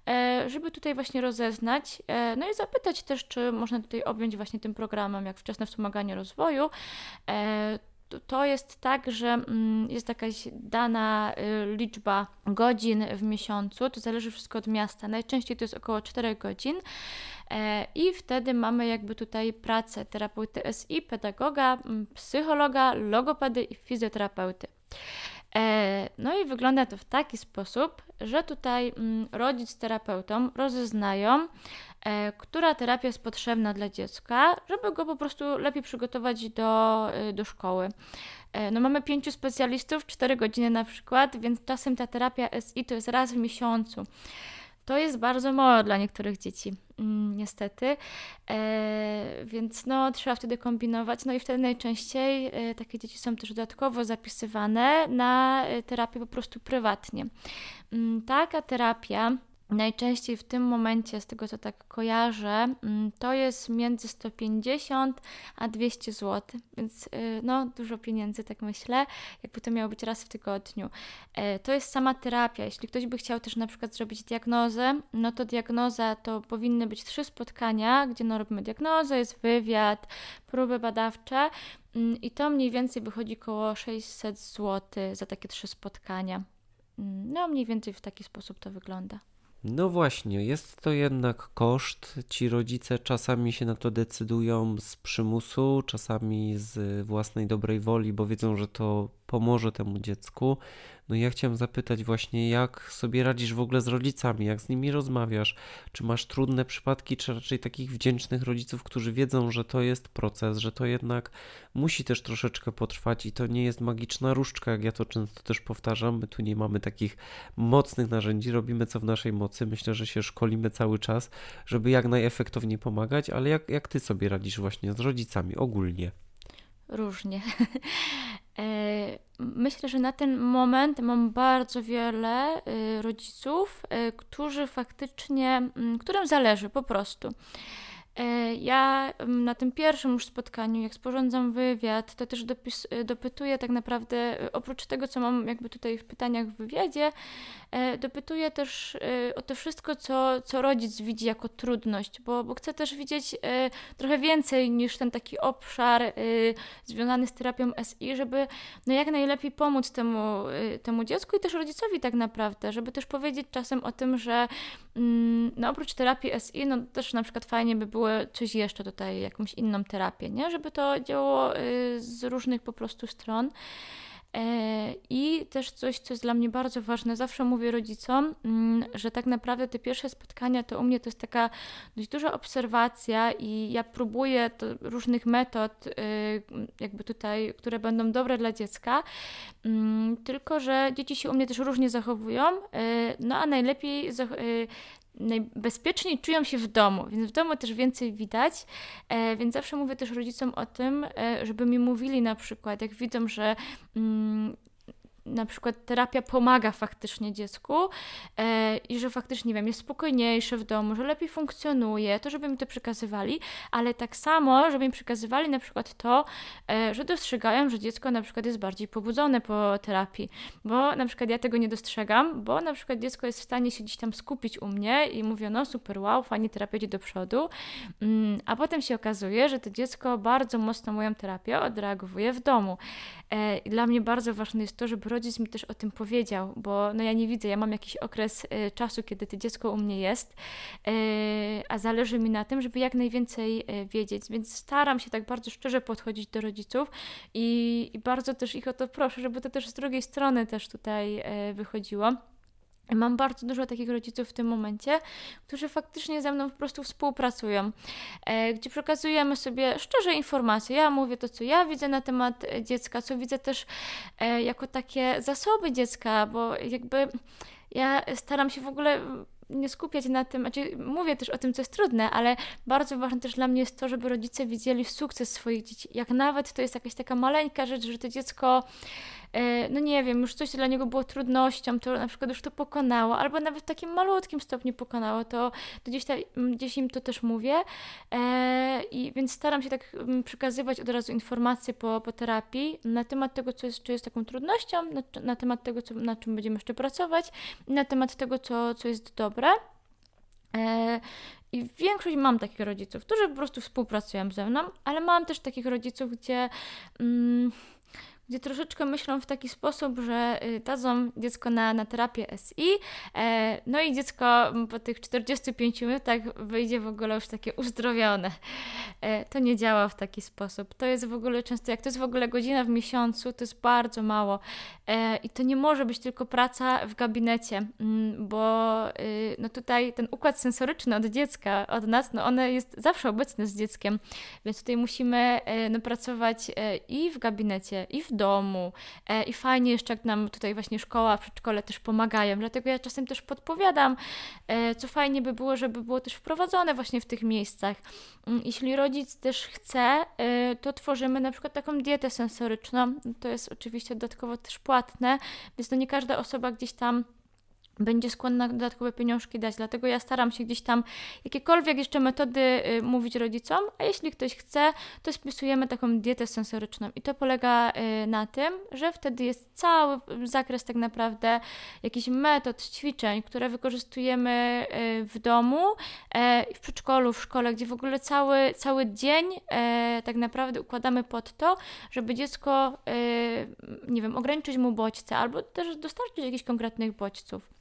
e, żeby tutaj właśnie rozeznać, no i zapytać też, czy można tutaj objąć właśnie tym programem, jak wczesne wspomaganie rozwoju to jest tak, że mm, jest jakaś dana y, liczba godzin w miesiącu, to zależy wszystko od miasta. Najczęściej to jest około 4 godzin. E, I wtedy mamy jakby tutaj pracę terapeuty SI, pedagoga, psychologa, logopedy i fizjoterapeuty. E, no i wygląda to w taki sposób, że tutaj rodzic z terapeutą rozeznają, e, która terapia jest potrzebna dla dziecka, żeby go po prostu lepiej przygotować do, do szkoły. No mamy pięciu specjalistów, 4 godziny na przykład, więc czasem ta terapia SI to jest raz w miesiącu. To jest bardzo mało dla niektórych dzieci, mm, niestety. E, więc no, trzeba wtedy kombinować. No i wtedy najczęściej e, takie dzieci są też dodatkowo zapisywane na e, terapię po prostu prywatnie. Mm, taka terapia Najczęściej w tym momencie, z tego co tak kojarzę, mm, to jest między 150 a 200 zł, więc y, no dużo pieniędzy, tak myślę, jakby to miało być raz w tygodniu. E, to jest sama terapia. Jeśli ktoś by chciał też na przykład zrobić diagnozę, no to diagnoza to powinny być trzy spotkania, gdzie no robimy diagnozę, jest wywiad, próby badawcze mm, i to mniej więcej wychodzi około 600 zł za takie trzy spotkania. Mm, no mniej więcej w taki sposób to wygląda. No właśnie, jest to jednak koszt. Ci rodzice czasami się na to decydują z przymusu, czasami z własnej dobrej woli, bo wiedzą, że to pomoże temu dziecku. No i ja chciałem zapytać właśnie, jak sobie radzisz w ogóle z rodzicami, jak z nimi rozmawiasz? Czy masz trudne przypadki, czy raczej takich wdzięcznych rodziców, którzy wiedzą, że to jest proces, że to jednak musi też troszeczkę potrwać i to nie jest magiczna różdżka, jak ja to często też powtarzam. My tu nie mamy takich mocnych narzędzi, robimy co w naszej mocy. Myślę, że się szkolimy cały czas, żeby jak najefektowniej pomagać, ale jak, jak ty sobie radzisz właśnie z rodzicami ogólnie? Różnie. E, myślę, że na ten moment mam bardzo wiele y, rodziców, y, którzy faktycznie, mm, którym zależy po prostu. E, ja mm, na tym pierwszym już spotkaniu, jak sporządzam wywiad, to też dopis, dopytuję tak naprawdę, e, oprócz tego, co mam jakby tutaj w pytaniach w wywiadzie, dopytuję też o to wszystko, co, co rodzic widzi jako trudność, bo, bo chcę też widzieć trochę więcej niż ten taki obszar związany z terapią SI, żeby no jak najlepiej pomóc temu, temu dziecku i też rodzicowi tak naprawdę, żeby też powiedzieć czasem o tym, że mm, no oprócz terapii SI, no też na przykład fajnie by było coś jeszcze tutaj, jakąś inną terapię, nie? Żeby to działało y, z różnych po prostu stron. E, I też coś, co jest dla mnie bardzo ważne, zawsze mówię rodzicom, mm, że tak naprawdę te pierwsze spotkania to u mnie to jest taka dość duża obserwacja i ja próbuję różnych metod, y, jakby tutaj, które będą dobre dla dziecka, mm, tylko że dzieci się u mnie też różnie zachowują, y, no a najlepiej najbezpieczniej czują się w domu, więc w domu też więcej widać, e, więc zawsze mówię też rodzicom o tym, e, żeby mi mówili na przykład, jak widzą, że mm, na przykład terapia pomaga faktycznie dziecku e, i że faktycznie, nie wiem, jest spokojniejsze w domu, że lepiej funkcjonuje, to żeby mi to przekazywali, ale tak samo, żeby mi przekazywali na przykład to, e, że dostrzegają, że dziecko na przykład jest bardziej pobudzone po terapii, bo na przykład ja tego nie dostrzegam, bo na przykład dziecko jest w stanie się gdzieś tam skupić u mnie i mówię, no super, wow, fajnie terapia idzie do przodu, mm, a potem się okazuje, że to dziecko bardzo mocno moją terapię odreagowuje w domu. E, dla mnie bardzo ważne jest to, żeby rodzic mi też o tym powiedział, bo no ja nie widzę, ja mam jakiś okres e, czasu, kiedy to dziecko u mnie jest, e, a zależy mi na tym, żeby jak najwięcej wiedzieć, więc staram się tak bardzo szczerze podchodzić do rodziców i, i bardzo też ich o to proszę, żeby to też z drugiej strony też tutaj wychodziło. Mam bardzo dużo takich rodziców w tym momencie, którzy faktycznie ze mną po prostu współpracują, e, gdzie przekazujemy sobie szczerze informacje. Ja mówię to, co ja widzę na temat e, dziecka, co widzę też e, jako takie zasoby dziecka, bo jakby ja staram się w ogóle nie skupiać na tym, znaczy mówię też o tym, co jest trudne, ale bardzo ważne też dla mnie jest to, żeby rodzice widzieli sukces swoich dzieci. Jak nawet to jest jakaś taka maleńka rzecz, że to dziecko no nie wiem, już coś dla niego było trudnością, to na przykład już to pokonało, albo nawet w takim malutkim stopniu pokonało, to, to gdzieś, ta, gdzieś im to też mówię. E, I więc staram się tak przekazywać od razu informacje po, po terapii na temat tego, co jest, czy jest taką trudnością, na, na temat tego, co, na czym będziemy jeszcze pracować, na temat tego, co, co jest dobre. E, I większość mam takich rodziców, którzy po prostu współpracują ze mną, ale mam też takich rodziców, gdzie. Mm, gdzie troszeczkę myślą w taki sposób, że y, dadzą dziecko na, na terapię SI, e, no i dziecko po tych 45 minutach wyjdzie w ogóle już takie uzdrowione. E, to nie działa w taki sposób. To jest w ogóle często, jak to jest w ogóle godzina w miesiącu, to jest bardzo mało. E, I to nie może być tylko praca w gabinecie, mm, bo y, no tutaj ten układ sensoryczny od dziecka, od nas, no one jest zawsze obecny z dzieckiem, więc tutaj musimy no, pracować i w gabinecie, i w domu. E, I fajnie jeszcze, jak nam tutaj właśnie szkoła, przedszkole też pomagają. Dlatego ja czasem też podpowiadam, e, co fajnie by było, żeby było też wprowadzone właśnie w tych miejscach. Mm, jeśli rodzic też chce, e, to tworzymy na przykład taką dietę sensoryczną. To jest oczywiście dodatkowo też płatne, więc to nie każda osoba gdzieś tam będzie skłonna dodatkowe pieniążki dać. Dlatego ja staram się gdzieś tam jakiekolwiek jeszcze metody y, mówić rodzicom, a jeśli ktoś chce, to spisujemy taką dietę sensoryczną. I to polega y, na tym, że wtedy jest cały zakres tak naprawdę jakichś metod, ćwiczeń, które wykorzystujemy y, w domu, w przedszkolu, w szkole, gdzie w ogóle cały, cały dzień tak naprawdę układamy pod to, żeby dziecko, nie wiem, ograniczyć mu bodźce albo też dostarczyć jakichś konkretnych bodźców.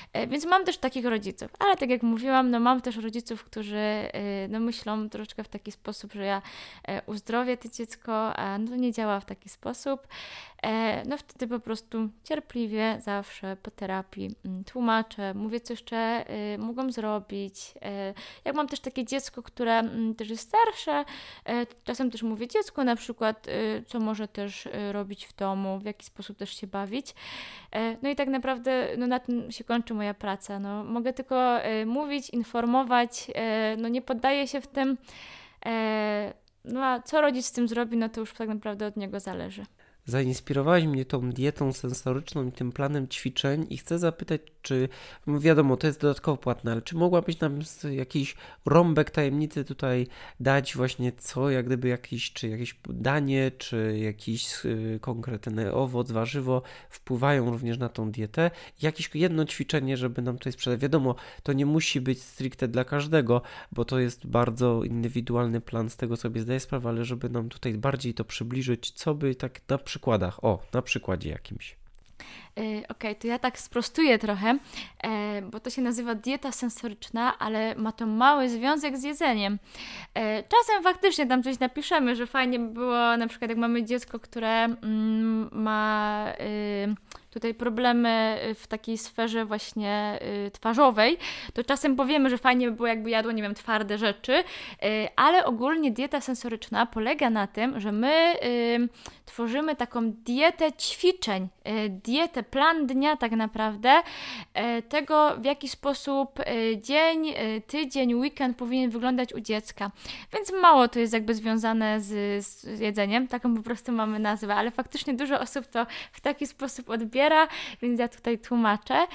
więc mam też takich rodziców, ale tak jak mówiłam, no mam też rodziców, którzy e, no myślą troszeczkę w taki sposób, że ja e, uzdrowię to dziecko, a no nie działa w taki sposób. No wtedy po prostu cierpliwie zawsze po terapii mm, tłumaczę, mówię co jeszcze mogą zrobić. Jak mam też takie dziecko, które mm, też jest starsze, czasem też mówię dziecku na przykład, co może też robić w domu, w jaki sposób też się bawić. No i tak naprawdę no na tym się kończy moja praca. No, mogę tylko y, mówić, informować, y, no nie poddaję się w tym. Y, no a co rodzic z tym zrobi, no to już tak naprawdę od niego zależy. Zainspirowałaś mnie tą dietą sensoryczną i tym planem ćwiczeń i chcę zapytać, czy no wiadomo, to jest dodatkowo płatne, ale czy mogłabyś nam jakiś rąbek tajemnicy tutaj dać właśnie co, jak gdyby jakiś, czy jakieś danie, czy jakiś y, konkretny owoc, warzywo wpływają również na tą dietę? Jakieś jedno ćwiczenie, żeby nam tutaj sprzedać. Wiadomo, to nie musi być stricte dla każdego, bo to jest bardzo indywidualny plan, z tego sobie zdaję sprawę, ale żeby nam tutaj bardziej to przybliżyć, co by tak na przykładach, o, na przykładzie jakimś. E, okej, okay, to ja tak sprostuję trochę, e, bo to się nazywa dieta sensoryczna, ale ma to mały związek z jedzeniem. E, czasem faktycznie tam coś napiszemy, że fajnie by było, na przykład jak mamy dziecko, które mm, ma y, tutaj problemy w takiej sferze właśnie y, twarzowej, to czasem powiemy, że fajnie by było jakby jadło, nie wiem, twarde rzeczy, y, ale ogólnie dieta sensoryczna polega na tym, że my tworzymy taką dietę ćwiczeń, dietę, plan dnia tak naprawdę, tego w jaki sposób dzień, tydzień, weekend powinien wyglądać u dziecka. Więc mało to jest jakby związane z, z jedzeniem, taką po prostu mamy nazwę, ale faktycznie dużo osób to w taki sposób odbiera, więc ja tutaj tłumaczę.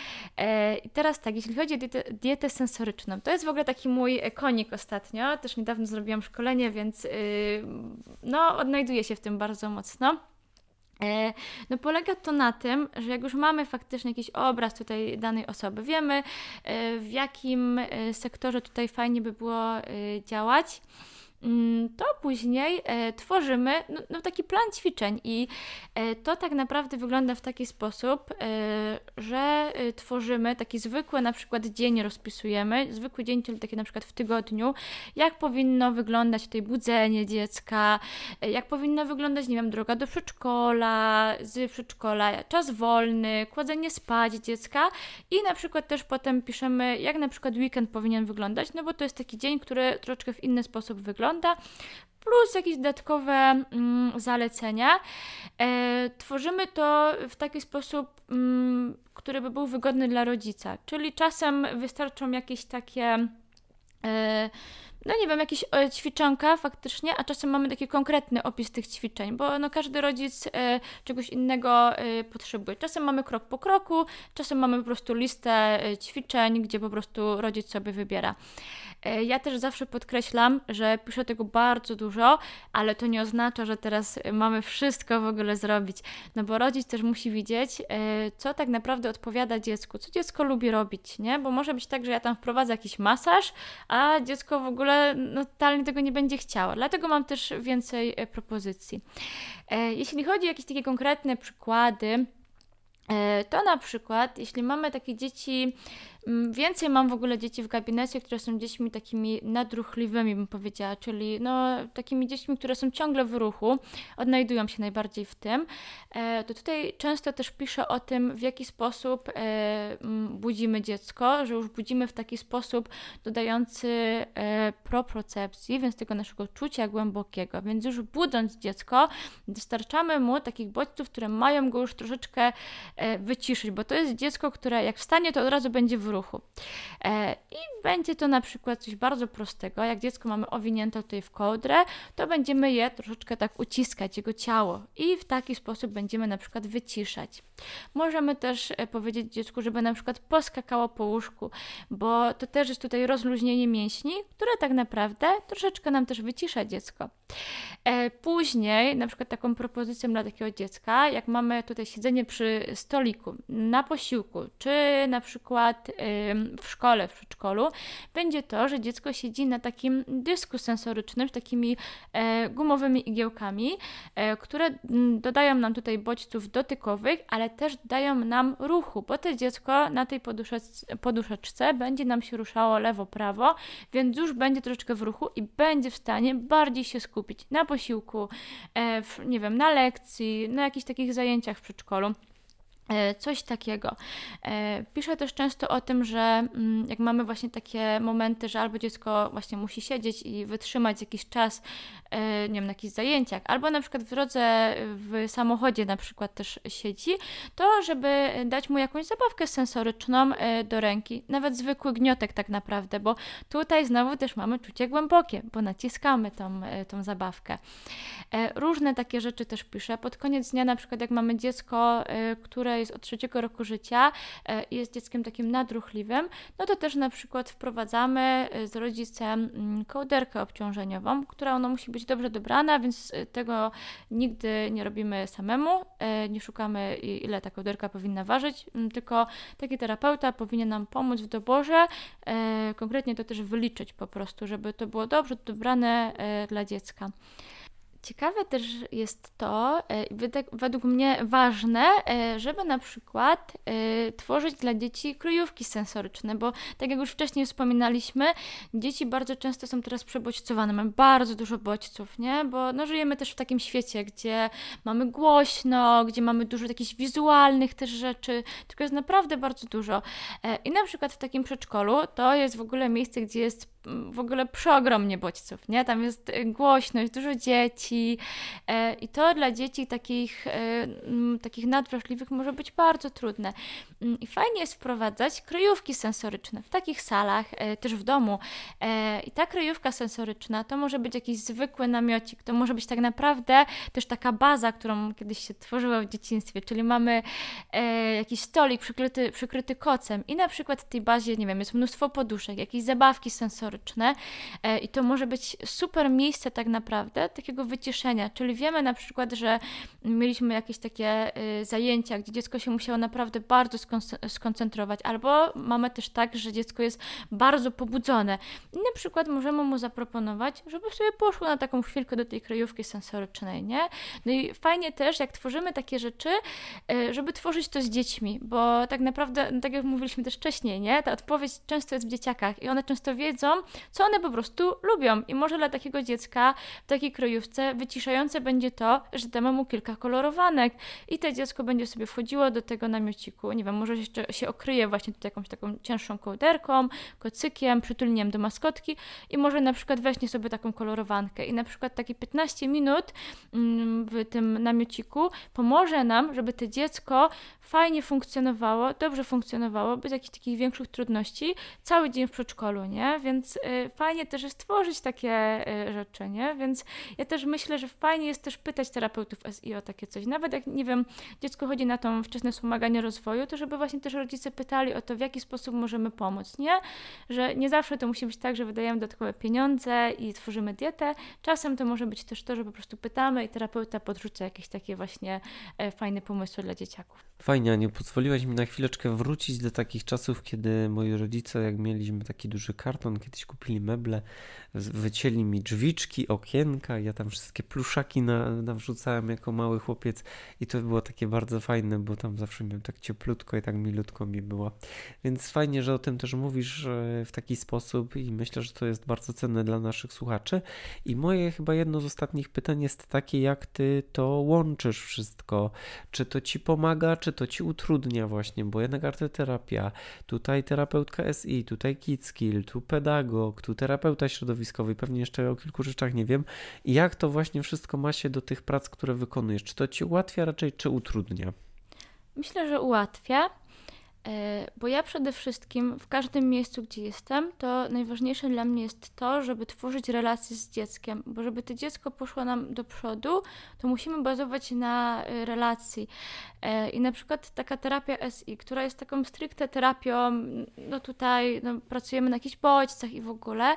I teraz tak, jeśli chodzi o dietę, dietę sensoryczną, to jest w ogóle taki mój konik ostatnio, też niedawno zrobiłam szkolenie, więc no, odnajduję się w tym bardzo mocno. E, no polega to na tym, że jak już mamy faktycznie jakiś obraz tutaj danej osoby, wiemy e, w jakim e, sektorze tutaj fajnie by było działać, to później e, tworzymy no, no, taki plan ćwiczeń i e, to tak naprawdę wygląda w taki sposób, e, że tworzymy taki zwykły na przykład dzień rozpisujemy, zwykły dzień, czyli taki na przykład w tygodniu, jak powinno wyglądać tutaj budzenie dziecka, jak powinna wyglądać, nie wiem, droga do przedszkola, z przedszkola, czas wolny, kładzenie spać dziecka i na przykład też potem piszemy, jak na przykład weekend powinien wyglądać, no bo to jest taki dzień, który troszeczkę w inny sposób wygląda, wygląda, plus jakieś dodatkowe mm, zalecenia. E, tworzymy to w taki sposób, mm, który by był wygodny dla rodzica, czyli czasem wystarczą jakieś takie. E, no nie wiem, jakieś e, ćwiczonka faktycznie, a czasem mamy taki konkretny opis tych ćwiczeń, bo no każdy rodzic e, czegoś innego e, potrzebuje. Czasem mamy krok po kroku, czasem mamy po prostu listę ćwiczeń, gdzie po prostu rodzic sobie wybiera. E, ja też zawsze podkreślam, że piszę tego bardzo dużo, ale to nie oznacza, że teraz mamy wszystko w ogóle zrobić. No bo rodzic też musi widzieć, e, co tak naprawdę odpowiada dziecku, co dziecko lubi robić, nie? Bo może być tak, że ja tam wprowadzę jakiś masaż, a dziecko w ogóle no, totalnie tego nie będzie chciało. Dlatego mam też więcej e, propozycji. Jeśli chodzi o jakieś takie konkretne przykłady, to na przykład, jeśli mamy takie dzieci, więcej mam w ogóle dzieci w gabinecie, które są dziećmi takimi nadruchliwymi, bym powiedziała, czyli no, takimi dziećmi, które są ciągle w ruchu, odnajdują się najbardziej w tym. E, to tutaj często też piszę o tym, w jaki sposób e, budzimy dziecko, że już budzimy w taki sposób dodający e, proprocepcji, więc tego naszego czucia głębokiego. Więc już budząc dziecko, dostarczamy mu takich bodźców, które mają go już troszeczkę wyciszyć, bo to jest dziecko, które jak wstanie, to od razu będzie w ruchu ruchu. E, I będzie to na przykład coś bardzo prostego, jak dziecko mamy owinięte tutaj w kołdrę, to będziemy je troszeczkę tak uciskać, jego ciało i w taki sposób będziemy na przykład wyciszać. Możemy też e, powiedzieć dziecku, żeby na przykład poskakało po łóżku, bo to też jest tutaj rozluźnienie mięśni, które tak naprawdę troszeczkę nam też wycisza dziecko. E, później, na przykład taką propozycją dla takiego dziecka, jak mamy tutaj siedzenie przy stoliku, na posiłku, czy na przykład w szkole, w przedszkolu, będzie to, że dziecko siedzi na takim dysku sensorycznym z takimi e, gumowymi igiełkami, e, które dodają nam tutaj bodźców dotykowych, ale też dają nam ruchu, bo to dziecko na tej poduszeczce, poduszeczce będzie nam się ruszało lewo-prawo, więc już będzie troszeczkę w ruchu i będzie w stanie bardziej się skupić na posiłku, e, w, nie wiem, na lekcji, na jakichś takich zajęciach w przedszkolu. E, coś takiego. E, piszę też często o tym, że mm, jak mamy właśnie takie momenty, że albo dziecko właśnie musi siedzieć i wytrzymać jakiś czas, e, nie wiem, na jakichś zajęciach, albo na przykład w drodze w samochodzie na przykład też siedzi, to żeby dać mu jakąś zabawkę sensoryczną do ręki, nawet zwykły gniotek tak naprawdę, bo tutaj znowu też mamy czucie głębokie, bo naciskamy tą, tą zabawkę. Różne takie rzeczy też piszę. Pod koniec dnia na przykład jak mamy dziecko, które jest od trzeciego roku życia e, i jest dzieckiem takim nadruchliwym, no to też na przykład wprowadzamy e, z rodzicem mm, kołderkę obciążeniową, która ona musi być dobrze dobrana, więc e, tego nigdy nie robimy samemu, nie szukamy ile ta kołderka powinna ważyć, mm, tylko taki terapeuta powinien nam pomóc w doborze, konkretnie to też wyliczyć po prostu, żeby to było dobrze dobrane dla dziecka. Ciekawe też jest to, e, według mnie ważne, e, żeby na przykład e, tworzyć dla dzieci kryjówki sensoryczne, bo tak jak już wcześniej wspominaliśmy, dzieci bardzo często są teraz przebodźcowane, mamy bardzo dużo bodźców, nie? Bo no, żyjemy też w takim świecie, gdzie mamy głośno, gdzie mamy dużo takich wizualnych też rzeczy, tylko jest naprawdę bardzo dużo. I na przykład w takim przedszkolu to jest w ogóle miejsce, gdzie jest w ogóle przeogromnie bodźców, nie? Tam jest y, głośność, dużo dzieci e, i to dla dzieci takich, e, takich nadwrażliwych może być bardzo trudne. Mm, I fajnie jest wprowadzać kryjówki sensoryczne w takich salach, e, też w domu. E, I ta kryjówka sensoryczna to może być jakiś zwykły namiocik, to może być tak naprawdę też taka baza, którą kiedyś się tworzyła w dzieciństwie, czyli mamy jakiś stolik przykryty, przykryty kocem i na przykład w tej bazie, nie wiem, jest mnóstwo poduszek, jakieś zabawki sensoryczne i to może być super miejsce tak naprawdę takiego wyciszenia, czyli wiemy na przykład, że mieliśmy jakieś takie zajęcia, gdzie dziecko się musiało naprawdę bardzo skoncentrować, albo mamy też tak, że dziecko jest bardzo pobudzone i na przykład możemy mu zaproponować, żeby sobie poszło na taką chwilkę do tej kryjówki sensorycznej, nie? No i fajnie też, jak tworzymy takie rzeczy, e, żeby tworzyć to z dziećmi, bo tak naprawdę, no tak jak mówiliśmy też wcześniej, nie? Ta odpowiedź często jest w dzieciakach i one często wiedzą, co one po prostu lubią. I może dla takiego dziecka w takiej kryjówce wyciszające będzie to, że damy mu kilka kolorowanek. I to dziecko będzie sobie wchodziło do tego namiociku, nie wiem, może jeszcze się okryje właśnie tutaj jakąś taką cięższą kołderką, kocykiem, przytulniem do maskotki. I może na przykład weźmie sobie taką kolorowankę. I na przykład takie 15 minut mm, w tym namiociku pomoże nam, żeby to dziecko fajnie funkcjonowało, dobrze funkcjonowało, bez jakichś takich większych trudności cały dzień w przedszkolu, nie? Więc y, fajnie też jest tworzyć takie y, rzeczy, nie? Więc ja też myślę, że fajnie jest też pytać terapeutów SI o takie coś. Nawet jak, nie wiem, dziecko chodzi na tą wczesne wspomaganie rozwoju, to żeby właśnie też rodzice pytali o to, w jaki sposób możemy pomóc, nie? Że nie zawsze to musi być tak, że wydajemy dodatkowe pieniądze i tworzymy dietę. Czasem to może być też to, że po prostu pytamy i terapeuta podrzuca jakieś takie właśnie e, fajne pomysły dla dzieciaków. Fajnie, nie pozwoliłaś mi na chwileczkę wrócić do takich czasów, kiedy moi rodzice, jak mieliśmy taki duży karton, kiedyś kupili meble, wycięli mi drzwiczki, okienka, ja tam wszystkie pluszaki na, nawrzucałem jako mały chłopiec i to było takie bardzo fajne, bo tam zawsze miałem tak cieplutko i tak milutko mi było. Więc fajnie, że o tym też mówisz w taki sposób i myślę, że to jest bardzo cenne dla naszych słuchaczy. I moje chyba jedno z ostatnich pytań jest takie, jak ty to łączysz wszystko? Czy to ci pomaga, czy to ci utrudnia właśnie, bo jednak arteterapia, tutaj terapeutka SI, tutaj Kidskill, tu pedagog, tu terapeuta środowiskowy, pewnie jeszcze o kilku rzeczach nie wiem. I jak to właśnie wszystko ma się do tych prac, które wykonujesz? Czy to ci ułatwia raczej, czy utrudnia? Myślę, że ułatwia. E, bo ja przede wszystkim w każdym miejscu, gdzie jestem, to najważniejsze dla mnie jest to, żeby tworzyć relacje z dzieckiem, bo żeby to dziecko poszło nam do przodu, to musimy bazować na e, relacji. E, I na przykład taka terapia SI, która jest taką stricte terapią, no tutaj no, pracujemy na jakichś bodźcach i w ogóle,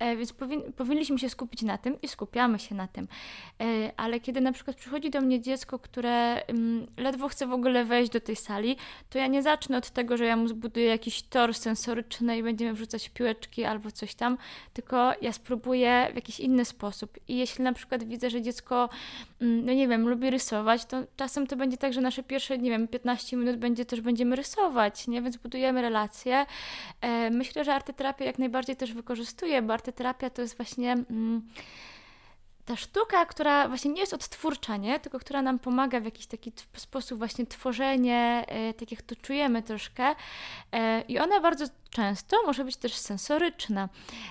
więc powin powinniśmy się skupić na tym i skupiamy się na tym. Ale kiedy na przykład przychodzi do mnie dziecko, które mm, ledwo chce w ogóle wejść do tej sali, to ja nie zacznę od tego, że ja mu zbuduję jakiś tor sensoryczny i będziemy wrzucać piłeczki albo coś tam, tylko ja spróbuję w jakiś inny sposób. I jeśli na przykład widzę, że dziecko, mm, no nie wiem, lubi rysować, to czasem to będzie tak, że nasze pierwsze, nie wiem, 15 minut będzie też będziemy rysować, nie? Więc budujemy relacje. E, myślę, że arteterapia jak najbardziej też wykorzystuje, bo arteterapia to jest właśnie... Mm, ta sztuka, która właśnie nie jest odtwórcza, nie? tylko która nam pomaga w jakiś taki sposób właśnie tworzenie, e, tak jak to czujemy troszkę. E, I ona bardzo często może być też sensoryczna.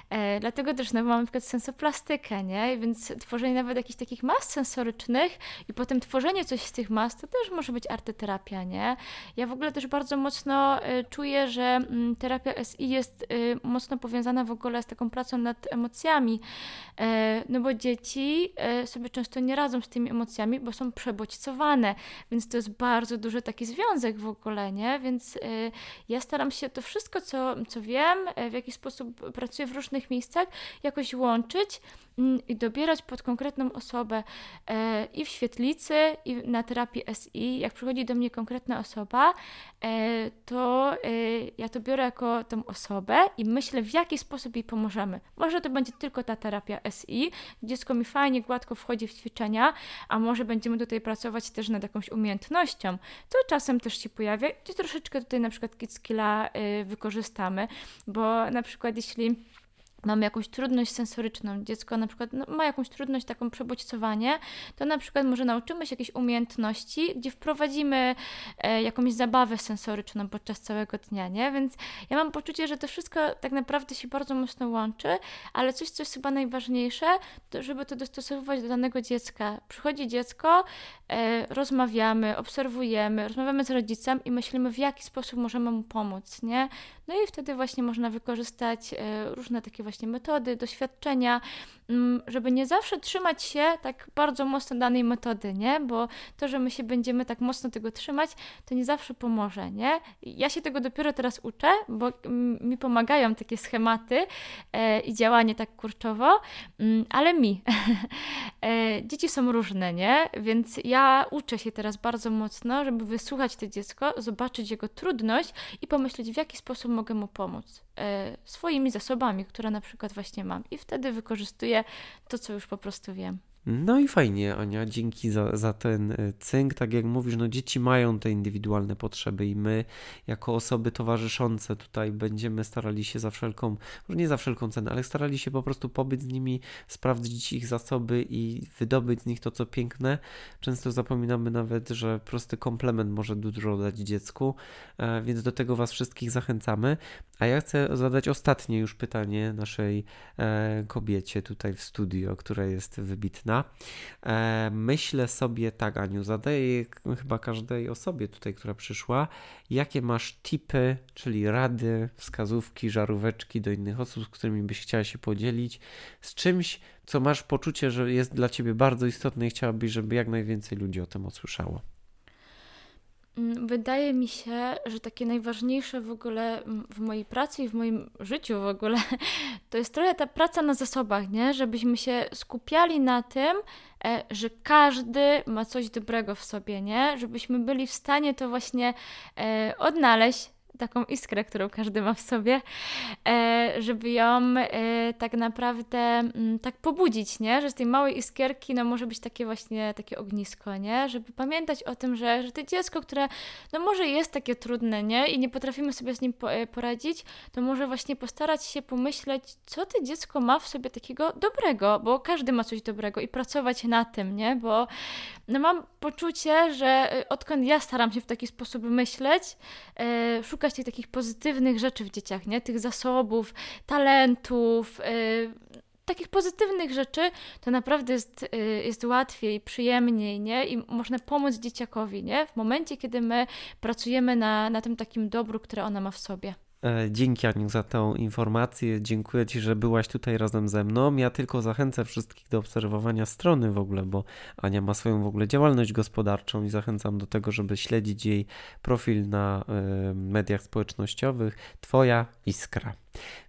E, dlatego też no, mamy na przykład sensoplastykę, nie? Więc tworzenie nawet jakichś takich mas sensorycznych i potem tworzenie coś z tych mas, to też może być arteterapia, nie? Ja w ogóle też bardzo mocno e, czuję, że mm, terapia SI jest e, mocno powiązana w ogóle z taką pracą nad emocjami, e, no bo dzieci sobie często nie radzą z tymi emocjami, bo są przebodźcowane, więc to jest bardzo duży taki związek w ogóle, nie? Więc ja staram się to wszystko, co co, wiem, e, w jaki sposób pracuję w różnych miejscach, jakoś łączyć mm, i dobierać pod konkretną osobę e, i w świetlicy, i na terapii SI. Jak przychodzi do mnie konkretna osoba, e, to ja to biorę jako tą osobę i myślę, w jaki sposób jej pomożemy. Może to będzie tylko ta terapia SI, dziecko mi fajnie, gładko wchodzi w ćwiczenia, a może będziemy tutaj pracować też nad jakąś umiejętnością. To czasem też się pojawia, gdzie troszeczkę tutaj na przykład Kidskilla bo na przykład jeśli mamy jakąś trudność sensoryczną, dziecko na przykład no, ma jakąś trudność taką przebodźcowanie, to na przykład może nauczymy się jakiejś umiejętności, gdzie wprowadzimy e, jakąś zabawę sensoryczną podczas całego dnia, nie? Więc ja mam poczucie, że to wszystko tak naprawdę się bardzo mocno łączy, ale coś, co jest chyba najważniejsze, to żeby to dostosowywać do danego dziecka. Przychodzi dziecko, e, rozmawiamy, obserwujemy, rozmawiamy z rodzicem i myślimy, w jaki sposób możemy mu pomóc, nie? No i wtedy właśnie można wykorzystać e, różne takie właśnie metody, doświadczenia, mm, żeby nie zawsze trzymać się tak bardzo mocno danej metody, nie? Bo to, że my się będziemy tak mocno tego trzymać, to nie zawsze pomoże, nie? Ja się tego dopiero teraz uczę, bo mi pomagają takie schematy e, i działanie tak kurczowo, mm, ale mi. E, dzieci są różne, nie? Więc ja uczę się teraz bardzo mocno, żeby wysłuchać to dziecko, zobaczyć jego trudność i pomyśleć, w jaki sposób mogę mu pomóc e, swoimi zasobami, które na przykład właśnie mam. I wtedy wykorzystuję to, co już po prostu wiem. No i fajnie, Ania, dzięki za, za ten e, cynk. Tak jak mówisz, no dzieci mają te indywidualne potrzeby i my, jako osoby towarzyszące, tutaj będziemy starali się za wszelką, może nie za wszelką cenę, ale starali się po prostu pobyć z nimi, sprawdzić ich zasoby i wydobyć z nich to, co piękne. Często zapominamy nawet, że prosty komplement może dużo dać dziecku, e, więc do tego Was wszystkich zachęcamy. A ja chcę zadać ostatnie już pytanie naszej e, kobiecie tutaj w studio, która jest wybitna. E, myślę sobie tak, Aniu, zadaję chyba każdej osobie tutaj, która przyszła, jakie masz tipy, czyli rady, wskazówki, żaróweczki do innych osób, z którymi byś chciała się podzielić, z czymś, co masz poczucie, że jest dla ciebie bardzo istotne i chciałabyś, żeby jak najwięcej ludzi o tym usłyszało. Mm, wydaje mi się, że takie najważniejsze w ogóle mm, w mojej pracy i w moim życiu w ogóle, to jest trochę ta praca na zasobach, nie? Żebyśmy się skupiali na tym, e, że każdy ma coś dobrego w sobie, nie? Żebyśmy byli w stanie to właśnie e, odnaleźć, taką iskrę, którą każdy ma w sobie, e, żeby ją e, tak naprawdę mm, tak pobudzić, nie? Że z tej małej iskierki no może być takie właśnie takie ognisko, nie? Żeby pamiętać o tym, że, że to dziecko, które no może jest takie trudne, nie? I nie potrafimy sobie z nim e, poradzić, to może właśnie postarać się pomyśleć, co to dziecko ma w sobie takiego dobrego, bo każdy ma coś dobrego i pracować na tym, nie? Bo no mam poczucie, że odkąd ja staram się w taki sposób myśleć, szukać szukać tych takich pozytywnych rzeczy w dzieciach, nie? Tych zasobów, talentów, yy, takich pozytywnych rzeczy, to naprawdę jest, yy, jest łatwiej, przyjemniej, nie? I można pomóc dzieciakowi, nie? W momencie, kiedy my pracujemy na, na tym takim dobru, które ona ma w sobie. E, dzięki Aniu za tę informację. Dziękuję Ci, że byłaś tutaj razem ze mną. Ja tylko zachęcę wszystkich do obserwowania strony w ogóle, bo Ania ma swoją w ogóle działalność gospodarczą i zachęcam do tego, żeby śledzić jej profil na y, mediach społecznościowych. Twoja iskra.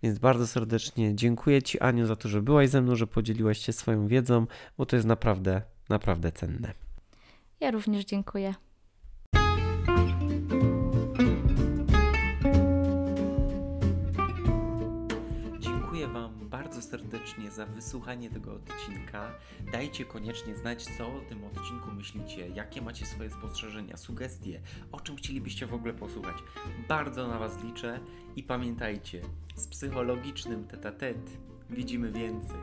Więc bardzo serdecznie dziękuję Ci, Aniu, za to, że byłaś ze mną, że podzieliłaś się swoją wiedzą, bo to jest naprawdę, naprawdę cenne. Ja również dziękuję. Serdecznie za wysłuchanie tego odcinka. Dajcie koniecznie znać, co o tym odcinku myślicie, jakie macie swoje spostrzeżenia, sugestie, o czym chcielibyście w ogóle posłuchać. Bardzo na Was liczę i pamiętajcie, z psychologicznym tete widzimy więcej.